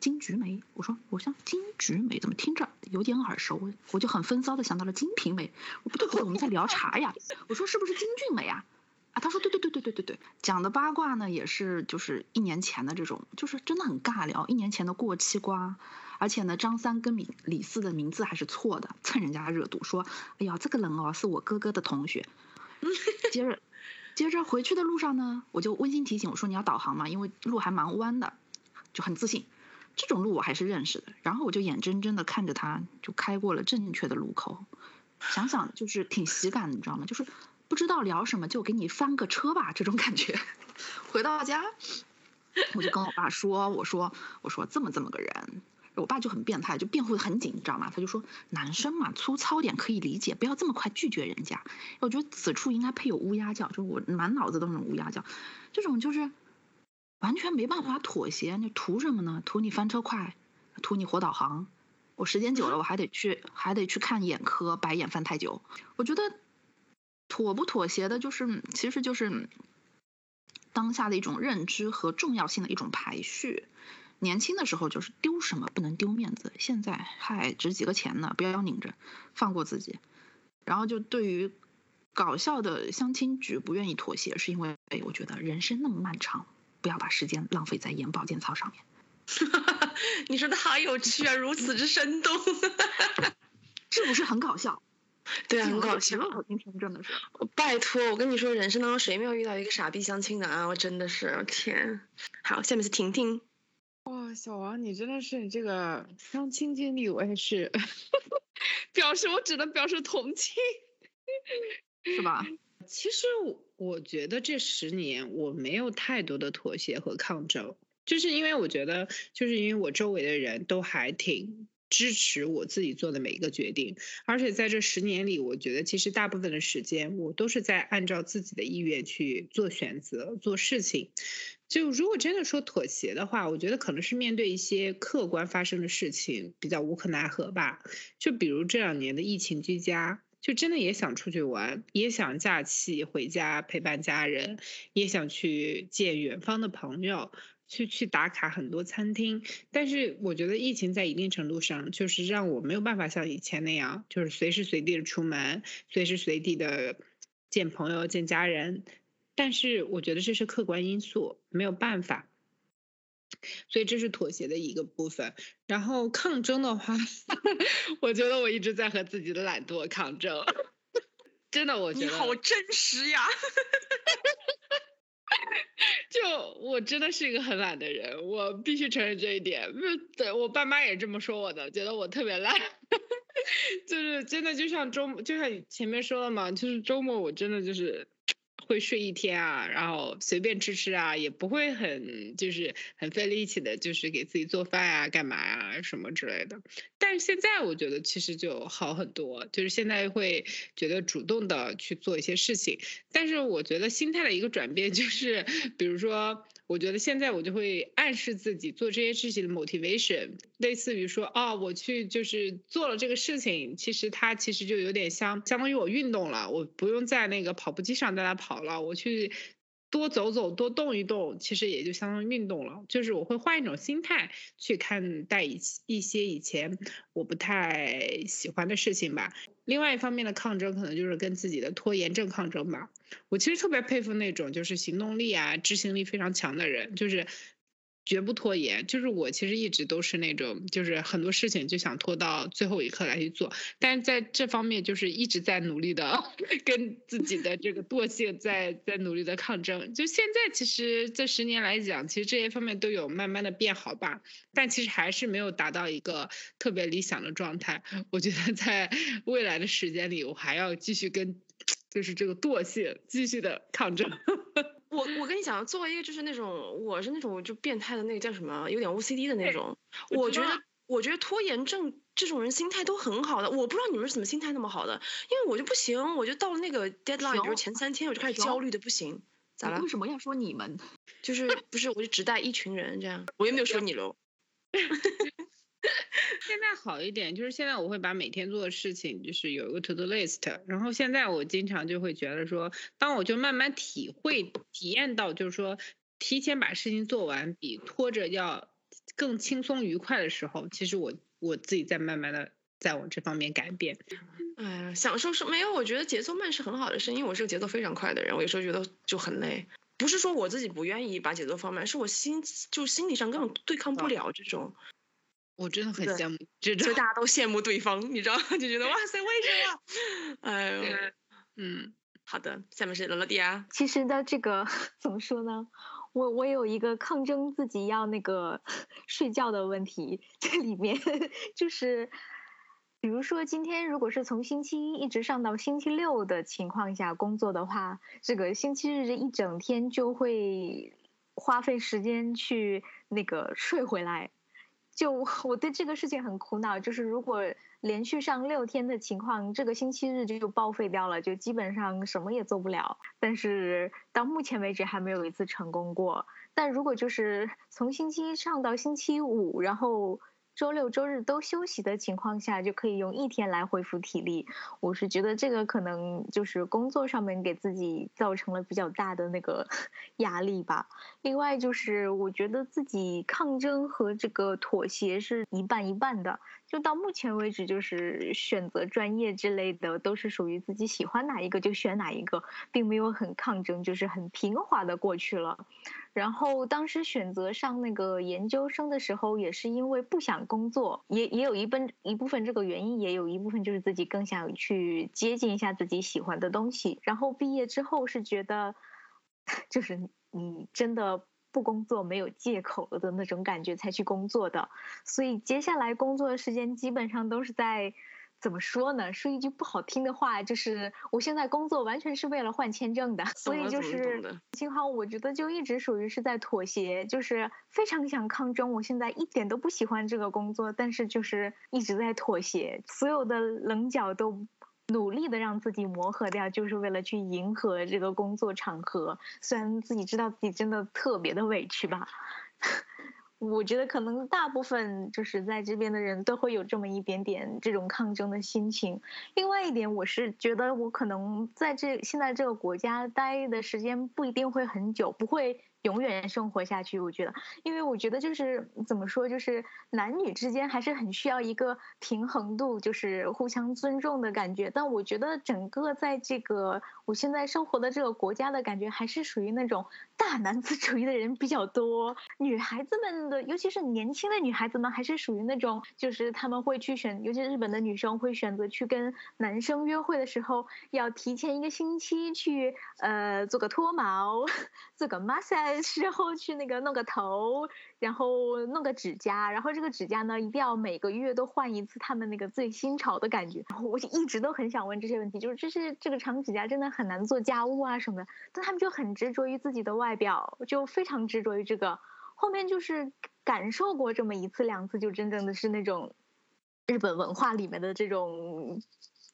金菊梅。我说我像金菊梅怎么听着有点耳熟？我就很风骚的想到了金瓶梅。我不对不对，我们在聊茶呀。我说是不是金骏眉啊？啊，他说对对对对对对对。讲的八卦呢也是就是一年前的这种，就是真的很尬聊。一年前的过期瓜，而且呢张三跟李李四的名字还是错的，蹭人家热度，说哎呀这个人哦是我哥哥的同学。接着，接着回去的路上呢，我就温馨提醒我说你要导航嘛，因为路还蛮弯的，就很自信。这种路我还是认识的，然后我就眼睁睁的看着他就开过了正确的路口，想想就是挺喜感的，你知道吗？就是不知道聊什么就给你翻个车吧，这种感觉。回到家，我就跟我爸说，我说我说这么这么个人，我爸就很变态，就辩护的很紧，你知道吗？他就说男生嘛，粗糙点可以理解，不要这么快拒绝人家。我觉得此处应该配有乌鸦叫，就是我满脑子都是乌鸦叫，这种就是。完全没办法妥协，你图什么呢？图你翻车快，图你活导航。我时间久了，我还得去，还得去看眼科，白眼翻太久。我觉得妥不妥协的，就是其实就是当下的一种认知和重要性的一种排序。年轻的时候就是丢什么不能丢面子，现在还值几个钱呢？不要拧着，放过自己。然后就对于搞笑的相亲局不愿意妥协，是因为哎，我觉得人生那么漫长。不要把时间浪费在眼保健操上面。你说的好有趣啊，如此之生动，是不是很搞笑？对啊，很搞笑。我今天真的是，拜托，我跟你说，人生当中谁没有遇到一个傻逼相亲的啊？我真的是，天。好，下面是婷婷。哇，小王，你真的是你这个相亲经历，我也是 表示，我只能表示同情，是吧？其实我觉得这十年我没有太多的妥协和抗争，就是因为我觉得，就是因为我周围的人都还挺支持我自己做的每一个决定，而且在这十年里，我觉得其实大部分的时间我都是在按照自己的意愿去做选择、做事情。就如果真的说妥协的话，我觉得可能是面对一些客观发生的事情比较无可奈何吧。就比如这两年的疫情居家。就真的也想出去玩，也想假期回家陪伴家人，也想去见远方的朋友，去去打卡很多餐厅。但是我觉得疫情在一定程度上就是让我没有办法像以前那样，就是随时随地的出门，随时随地的见朋友、见家人。但是我觉得这是客观因素，没有办法。所以这是妥协的一个部分，然后抗争的话，我觉得我一直在和自己的懒惰抗争，真的，我觉得你好真实呀，就我真的是一个很懒的人，我必须承认这一点，对我爸妈也这么说我的，觉得我特别懒，就是真的就像周，就像前面说了嘛，就是周末我真的就是。会睡一天啊，然后随便吃吃啊，也不会很就是很费力气的，就是给自己做饭啊、干嘛啊什么之类的。但是现在我觉得其实就好很多，就是现在会觉得主动的去做一些事情。但是我觉得心态的一个转变就是，比如说。我觉得现在我就会暗示自己做这些事情的 motivation，类似于说，哦，我去就是做了这个事情，其实它其实就有点相相当于我运动了，我不用在那个跑步机上在那跑了，我去。多走走，多动一动，其实也就相当于运动了。就是我会换一种心态去看待一一些以前我不太喜欢的事情吧。另外一方面的抗争，可能就是跟自己的拖延症抗争吧。我其实特别佩服那种就是行动力啊、执行力非常强的人，就是。绝不拖延，就是我其实一直都是那种，就是很多事情就想拖到最后一刻来去做，但是在这方面就是一直在努力的 跟自己的这个惰性在在努力的抗争。就现在其实这十年来讲，其实这些方面都有慢慢的变好吧，但其实还是没有达到一个特别理想的状态。我觉得在未来的时间里，我还要继续跟 就是这个惰性继续的抗争。我我跟你讲，作为一个就是那种我是那种就变态的那个叫什么，有点 OCD 的那种，我觉得我觉得拖延症这种人心态都很好的，我不知道你们是怎么心态那么好的，因为我就不行，我就到了那个 deadline，比如前三天我就开始焦虑的不行，咋了？为什么要说你们？就是不是我就只带一群人这样，我又没有说你喽。现在好一点，就是现在我会把每天做的事情，就是有一个 to do list。然后现在我经常就会觉得说，当我就慢慢体会、体验到，就是说提前把事情做完比拖着要更轻松愉快的时候，其实我我自己在慢慢的在往这方面改变。哎呀，享受是没有，我觉得节奏慢是很好的事，因为我是个节奏非常快的人，我有时候觉得就很累。不是说我自己不愿意把节奏放慢，是我心就心理上根本对抗不了这种。我真的很羡慕这种，所以大家都羡慕对方，你知道，就觉得哇塞，为什么？哎呦，嗯，好的，下面是罗罗迪亚。其实的这个 怎么说呢？我我有一个抗争自己要那个 睡觉的问题，这里面 就是，比如说今天如果是从星期一一直上到星期六的情况下工作的话，这个星期日这一整天就会花费时间去那个睡回来。就 我对这个事情很苦恼，就是如果连续上六天的情况，这个星期日就就报废掉了，就基本上什么也做不了。但是到目前为止还没有一次成功过。但如果就是从星期一上到星期五，然后。周六周日都休息的情况下，就可以用一天来恢复体力。我是觉得这个可能就是工作上面给自己造成了比较大的那个 压力吧。另外就是我觉得自己抗争和这个妥协是一半一半的。就到目前为止，就是选择专业之类的都是属于自己喜欢哪一个就选哪一个，并没有很抗争，就是很平滑的过去了。然后当时选择上那个研究生的时候，也是因为不想工作，也也有一部一部分这个原因，也有一部分就是自己更想去接近一下自己喜欢的东西。然后毕业之后是觉得，就是你真的不工作没有借口了的那种感觉才去工作的，所以接下来工作的时间基本上都是在。怎么说呢？说一句不好听的话，就是我现在工作完全是为了换签证的，所以就是幸好，我觉得就一直属于是在妥协，就是非常想抗争。我现在一点都不喜欢这个工作，但是就是一直在妥协，所有的棱角都努力的让自己磨合掉，就是为了去迎合这个工作场合。虽然自己知道自己真的特别的委屈吧。我觉得可能大部分就是在这边的人都会有这么一点点这种抗争的心情。另外一点，我是觉得我可能在这现在这个国家待的时间不一定会很久，不会。永远生活下去，我觉得，因为我觉得就是怎么说，就是男女之间还是很需要一个平衡度，就是互相尊重的感觉。但我觉得整个在这个我现在生活的这个国家的感觉，还是属于那种大男子主义的人比较多。女孩子们的，尤其是年轻的女孩子们，还是属于那种，就是他们会去选，尤其日本的女生会选择去跟男生约会的时候，要提前一个星期去呃做个脱毛，做个 massage。之后去那个弄个头，然后弄个指甲，然后这个指甲呢一定要每个月都换一次，他们那个最新潮的感觉。然 后我就一直都很想问这些问题，就是这是这个长指甲真的很难做家务啊什么的，但他们就很执着于自己的外表，就非常执着于这个。后面就是感受过这么一次两次，就真正的是那种日本文化里面的这种。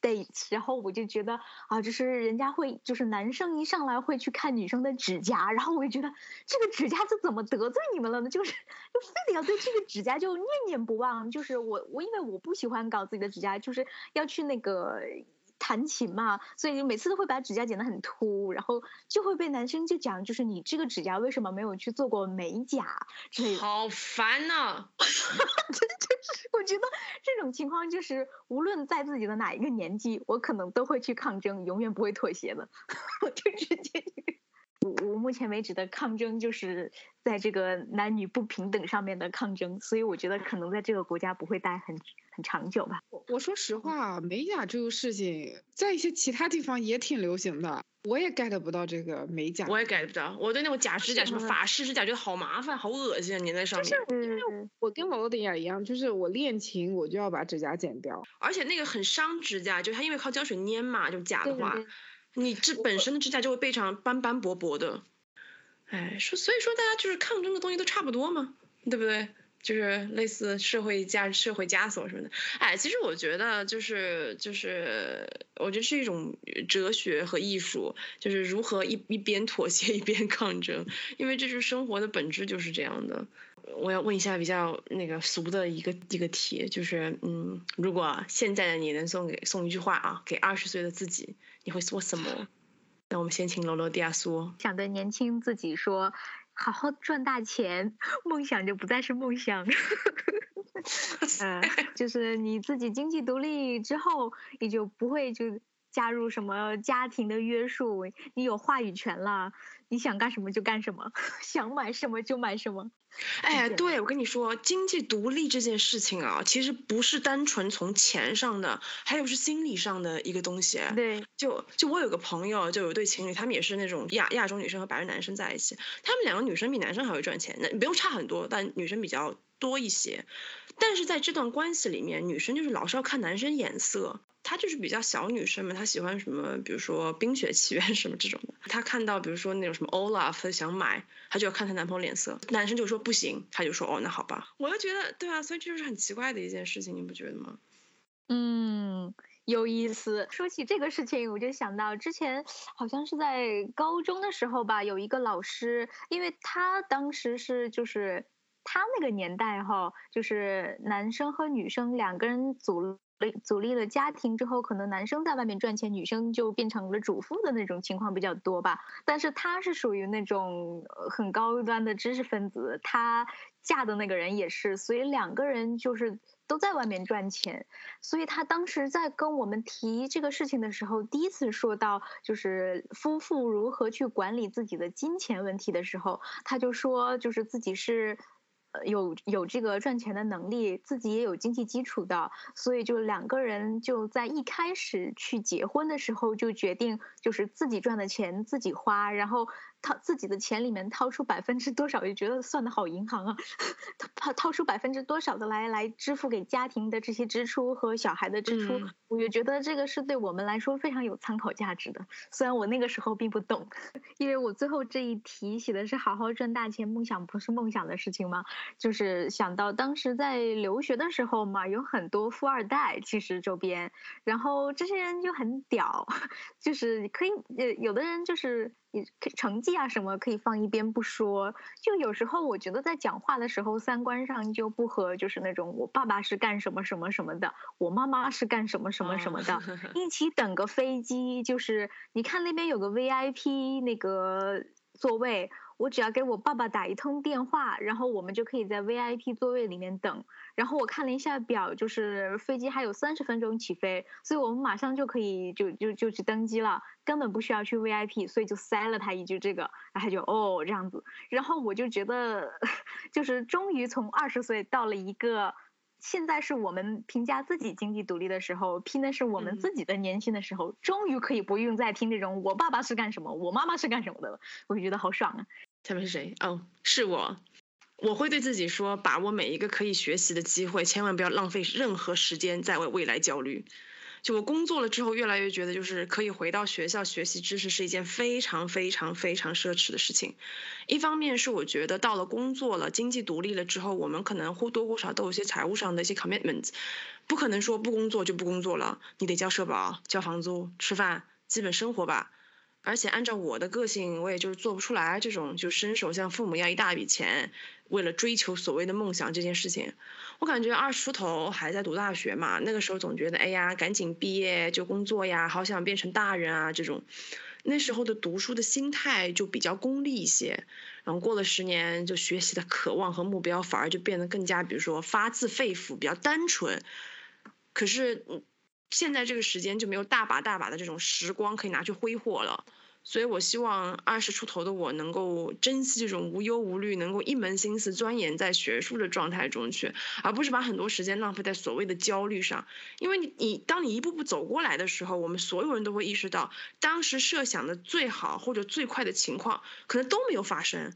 对然后我就觉得啊，就是人家会，就是男生一上来会去看女生的指甲，然后我就觉得这个指甲是怎么得罪你们了呢？就是 就非得要对这个指甲就念念不忘。就是我我因为我不喜欢搞自己的指甲，就是要去那个。弹琴嘛，所以每次都会把指甲剪得很秃，然后就会被男生就讲，就是你这个指甲为什么没有去做过美甲之类的。好烦呐！真的就是，我觉得这种情况就是，无论在自己的哪一个年纪，我可能都会去抗争，永远不会妥协的。我就直接。我我目前为止的抗争就是在这个男女不平等上面的抗争，所以我觉得可能在这个国家不会待很很长久吧。我我说实话，美甲这个事情在一些其他地方也挺流行的，我也 get 不到这个美甲。我也 get 不到，我对那种假指甲什么法式指甲觉得好麻烦，好恶心啊，粘在上面。就是因为我跟罗德亚一样，就是我练琴我就要把指甲剪掉，而且那个很伤指甲，就它因为靠胶水粘嘛，就假的话。你这本身的指甲就会非常斑斑驳驳的，哎，说所以说大家就是抗争的东西都差不多嘛，对不对？就是类似社会枷社会枷锁什么的，哎，其实我觉得就是就是我觉得是一种哲学和艺术，就是如何一一边妥协一边抗争，因为这是生活的本质就是这样的。我要问一下比较那个俗的一个一个题，就是嗯，如果现在的你能送给送一句话啊，给二十岁的自己，你会说什么？那我们先请罗罗迪亚说。想对年轻自己说，好好赚大钱，梦想就不再是梦想。嗯，就是你自己经济独立之后，你就不会就加入什么家庭的约束，你有话语权了，你想干什么就干什么，想买什么就买什么。哎，对对，我跟你说，经济独立这件事情啊，其实不是单纯从钱上的，还有是心理上的一个东西。对，就就我有个朋友，就有一对情侣，他们也是那种亚亚洲女生和白人男生在一起，他们两个女生比男生还会赚钱，那不用差很多，但女生比较多一些。但是在这段关系里面，女生就是老是要看男生眼色。她就是比较小女生嘛，她喜欢什么，比如说《冰雪奇缘 》什么这种的。她看到比如说那种什么 Olaf，想买，她就要看她男朋友脸色。男生就说不行，她就说哦那好吧。我就觉得对啊，所以这就是很奇怪的一件事情，你不觉得吗？嗯，有意思。说起这个事情，我就想到之前好像是在高中的时候吧，有一个老师，因为他当时是就是他那个年代哈，就是男生和女生两个人组组立了家庭之后，可能男生在外面赚钱，女生就变成了主妇的那种情况比较多吧。但是她是属于那种很高端的知识分子，她嫁的那个人也是，所以两个人就是都在外面赚钱。所以她当时在跟我们提这个事情的时候，第一次说到就是夫妇如何去管理自己的金钱问题的时候，她就说就是自己是。呃，有有这个赚钱的能力，自己也有经济基础的，所以就两个人就在一开始去结婚的时候就决定，就是自己赚的钱自己花，然后掏自己的钱里面掏出百分之多少，也觉得算的好银行啊，掏掏出百分之多少的来来支付给家庭的这些支出和小孩的支出，我也觉得这个是对我们来说非常有参考价值的。虽然我那个时候并不懂，因为我最后这一题写的是好好赚大钱，梦想不是梦想的事情嘛。就是想到当时在留学的时候嘛，有很多富二代，其实周边，然后这些人就很屌，就是可以呃，有的人就是也成绩啊什么可以放一边不说，就有时候我觉得在讲话的时候三观上就不合，就是那种我爸爸是干什么什么什么的，我妈妈是干什么什么什么的，一起等个飞机，就是你看那边有个 VIP 那个座位。我只要给我爸爸打一通电话，然后我们就可以在 VIP 座位里面等。然后我看了一下表，就是飞机还有三十分钟起飞，所以我们马上就可以就就就去登机了，根本不需要去 VIP，所以就塞了他一句这个，然后他就哦这样子。然后我就觉得，就是终于从二十岁到了一个。现在是我们评价自己经济独立的时候，拼的是我们自己的年轻的时候，终于可以不用再听这种我爸爸是干什么，我妈妈是干什么的了，我就觉得好爽啊！下面是谁？哦，是我。我会对自己说，把握每一个可以学习的机会，千万不要浪费任何时间在为未来焦虑。就我工作了之后，越来越觉得就是可以回到学校学习知识是一件非常非常非常奢侈的事情。一方面是我觉得到了工作了，经济独立了之后，我们可能或多或少都有一些财务上的一些 commitment，不可能说不工作就不工作了，你得交社保、交房租、吃饭，基本生活吧。而且按照我的个性，我也就是做不出来这种就伸手向父母要一大笔钱，为了追求所谓的梦想这件事情。我感觉二十出头还在读大学嘛，那个时候总觉得哎呀，赶紧毕业就工作呀，好想变成大人啊这种。那时候的读书的心态就比较功利一些，然后过了十年，就学习的渴望和目标反而就变得更加，比如说发自肺腑，比较单纯。可是。现在这个时间就没有大把大把的这种时光可以拿去挥霍了，所以我希望二十出头的我能够珍惜这种无忧无虑，能够一门心思钻研在学术的状态中去，而不是把很多时间浪费在所谓的焦虑上。因为你你当你一步步走过来的时候，我们所有人都会意识到，当时设想的最好或者最快的情况可能都没有发生。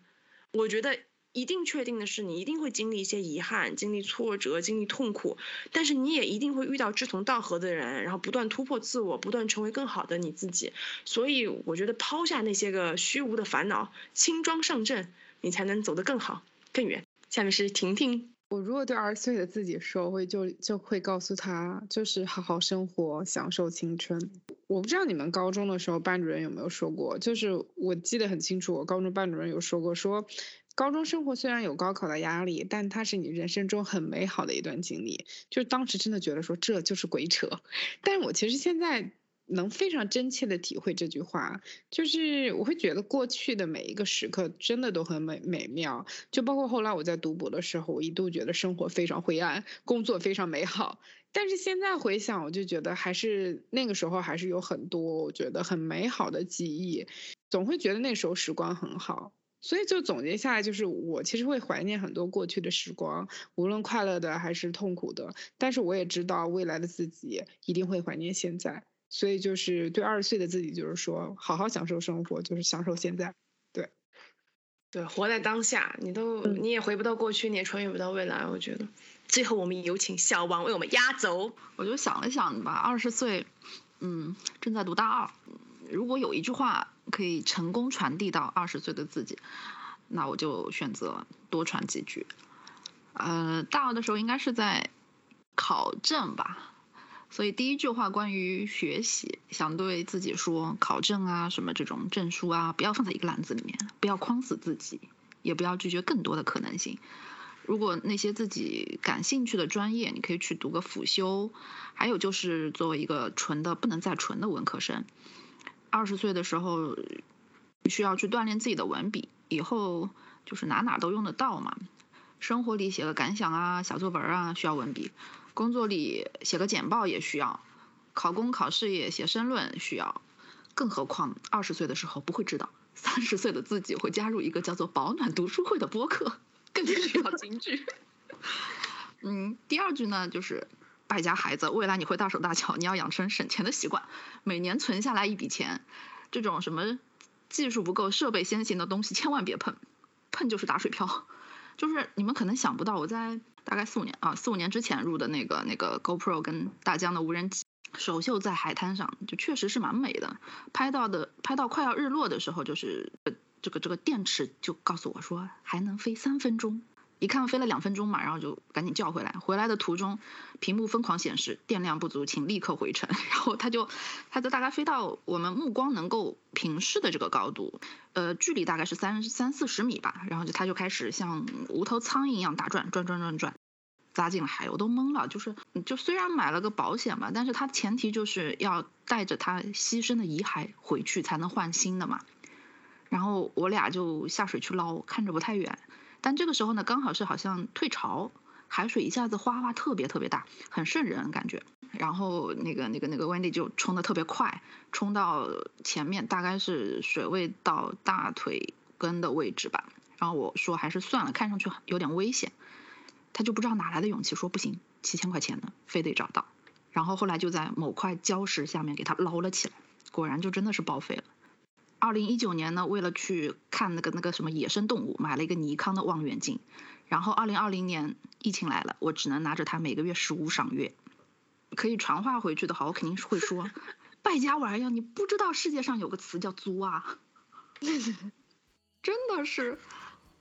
我觉得。一定确定的是，你一定会经历一些遗憾，经历挫折，经历痛苦，但是你也一定会遇到志同道合的人，然后不断突破自我，不断成为更好的你自己。所以我觉得抛下那些个虚无的烦恼，轻装上阵，你才能走得更好、更远。下面是婷婷，我如果对二十岁的自己说，会就就会告诉他，就是好好生活，享受青春。我不知道你们高中的时候班主任有没有说过，就是我记得很清楚，我高中班主任有说过说。高中生活虽然有高考的压力，但它是你人生中很美好的一段经历。就是当时真的觉得说这就是鬼扯，但我其实现在能非常真切的体会这句话，就是我会觉得过去的每一个时刻真的都很美美妙。就包括后来我在读博的时候，我一度觉得生活非常灰暗，工作非常美好。但是现在回想，我就觉得还是那个时候还是有很多我觉得很美好的记忆，总会觉得那时候时光很好。所以就总结下来，就是我其实会怀念很多过去的时光，无论快乐的还是痛苦的。但是我也知道未来的自己一定会怀念现在。所以就是对二十岁的自己，就是说好好享受生活，就是享受现在。对，对，活在当下，你都你也回不到过去，你也穿越不到未来。我觉得，最后我们有请小王为我们压轴。我就想了想吧，二十岁，嗯，正在读大二。如果有一句话可以成功传递到二十岁的自己，那我就选择多传几句。呃，大二的时候应该是在考证吧，所以第一句话关于学习，想对自己说：考证啊，什么这种证书啊，不要放在一个篮子里面，不要框死自己，也不要拒绝更多的可能性。如果那些自己感兴趣的专业，你可以去读个辅修。还有就是作为一个纯的不能再纯的文科生。二十岁的时候，需要去锻炼自己的文笔，以后就是哪哪都用得到嘛。生活里写个感想啊、小作文啊，需要文笔；工作里写个简报也需要；考公考事业写申论需要。更何况二十岁的时候不会知道，三十岁的自己会加入一个叫做“保暖读书会”的播客，更需要京剧。嗯，第二句呢就是。败家孩子，未来你会大手大脚，你要养成省钱的习惯，每年存下来一笔钱。这种什么技术不够、设备先行的东西千万别碰，碰就是打水漂。就是你们可能想不到，我在大概四五年啊，四五年之前入的那个那个 GoPro 跟大疆的无人机，首秀在海滩上，就确实是蛮美的。拍到的拍到快要日落的时候，就是这个这个电池就告诉我说还能飞三分钟。一看飞了两分钟嘛，然后就赶紧叫回来。回来的途中，屏幕疯狂显示电量不足，请立刻回程。然后他就，他就大概飞到我们目光能够平视的这个高度，呃，距离大概是三三四十米吧。然后就他就开始像无头苍蝇一样打转，转转转转，扎进了海。我都懵了，就是就虽然买了个保险吧，但是他前提就是要带着他牺牲的遗骸回去才能换新的嘛。然后我俩就下水去捞，看着不太远。但这个时候呢，刚好是好像退潮，海水一下子哗哗特别特别大，很瘆人感觉。然后那个那个那个 Wendy 就冲的特别快，冲到前面大概是水位到大腿根的位置吧。然后我说还是算了，看上去有点危险。他就不知道哪来的勇气说不行，七千块钱呢，非得找到。然后后来就在某块礁石下面给他捞了起来，果然就真的是报废了。二零一九年呢，为了去看那个那个什么野生动物，买了一个尼康的望远镜。然后二零二零年疫情来了，我只能拿着它每个月十五赏月。可以传话回去的话，我肯定是会说：“败家玩意儿，你不知道世界上有个词叫租啊！” 真的是，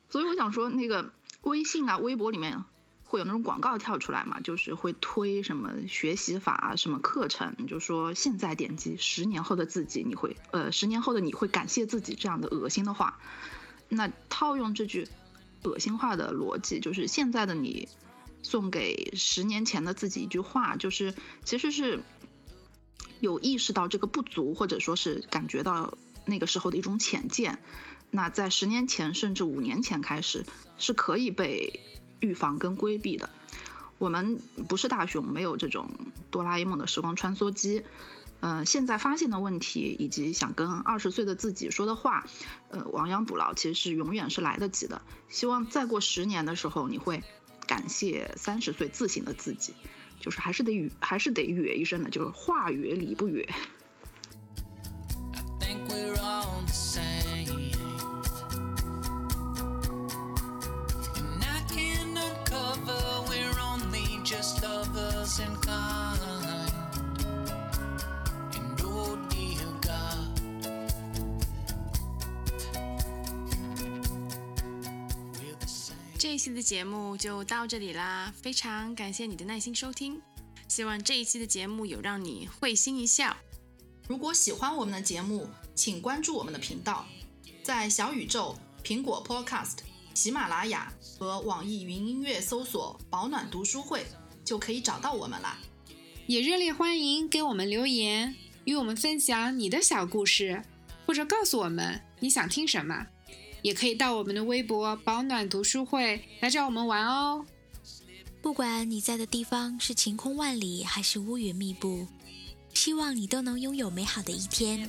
所以我想说，那个微信啊、微博里面。会有那种广告跳出来嘛？就是会推什么学习法、什么课程，就说现在点击，十年后的自己你会，呃，十年后的你会感谢自己这样的恶心的话。那套用这句恶心话的逻辑，就是现在的你送给十年前的自己一句话，就是其实是有意识到这个不足，或者说是感觉到那个时候的一种浅见。那在十年前甚至五年前开始是可以被。预防跟规避的，我们不是大雄，没有这种哆啦 A 梦的时光穿梭机。嗯，现在发现的问题以及想跟二十岁的自己说的话，呃，亡羊补牢，其实是永远是来得及的。希望再过十年的时候，你会感谢三十岁自省的自己，就是还是得语，还是得约一声的，就是话约理不约这一期的节目就到这里啦，非常感谢你的耐心收听，希望这一期的节目有让你会心一笑。如果喜欢我们的节目，请关注我们的频道，在小宇宙、苹果 Podcast、喜马拉雅和网易云音乐搜索“保暖读书会”就可以找到我们啦。也热烈欢迎给我们留言，与我们分享你的小故事，或者告诉我们你想听什么。也可以到我们的微博“保暖读书会”来找我们玩哦。不管你在的地方是晴空万里还是乌云密布，希望你都能拥有美好的一天。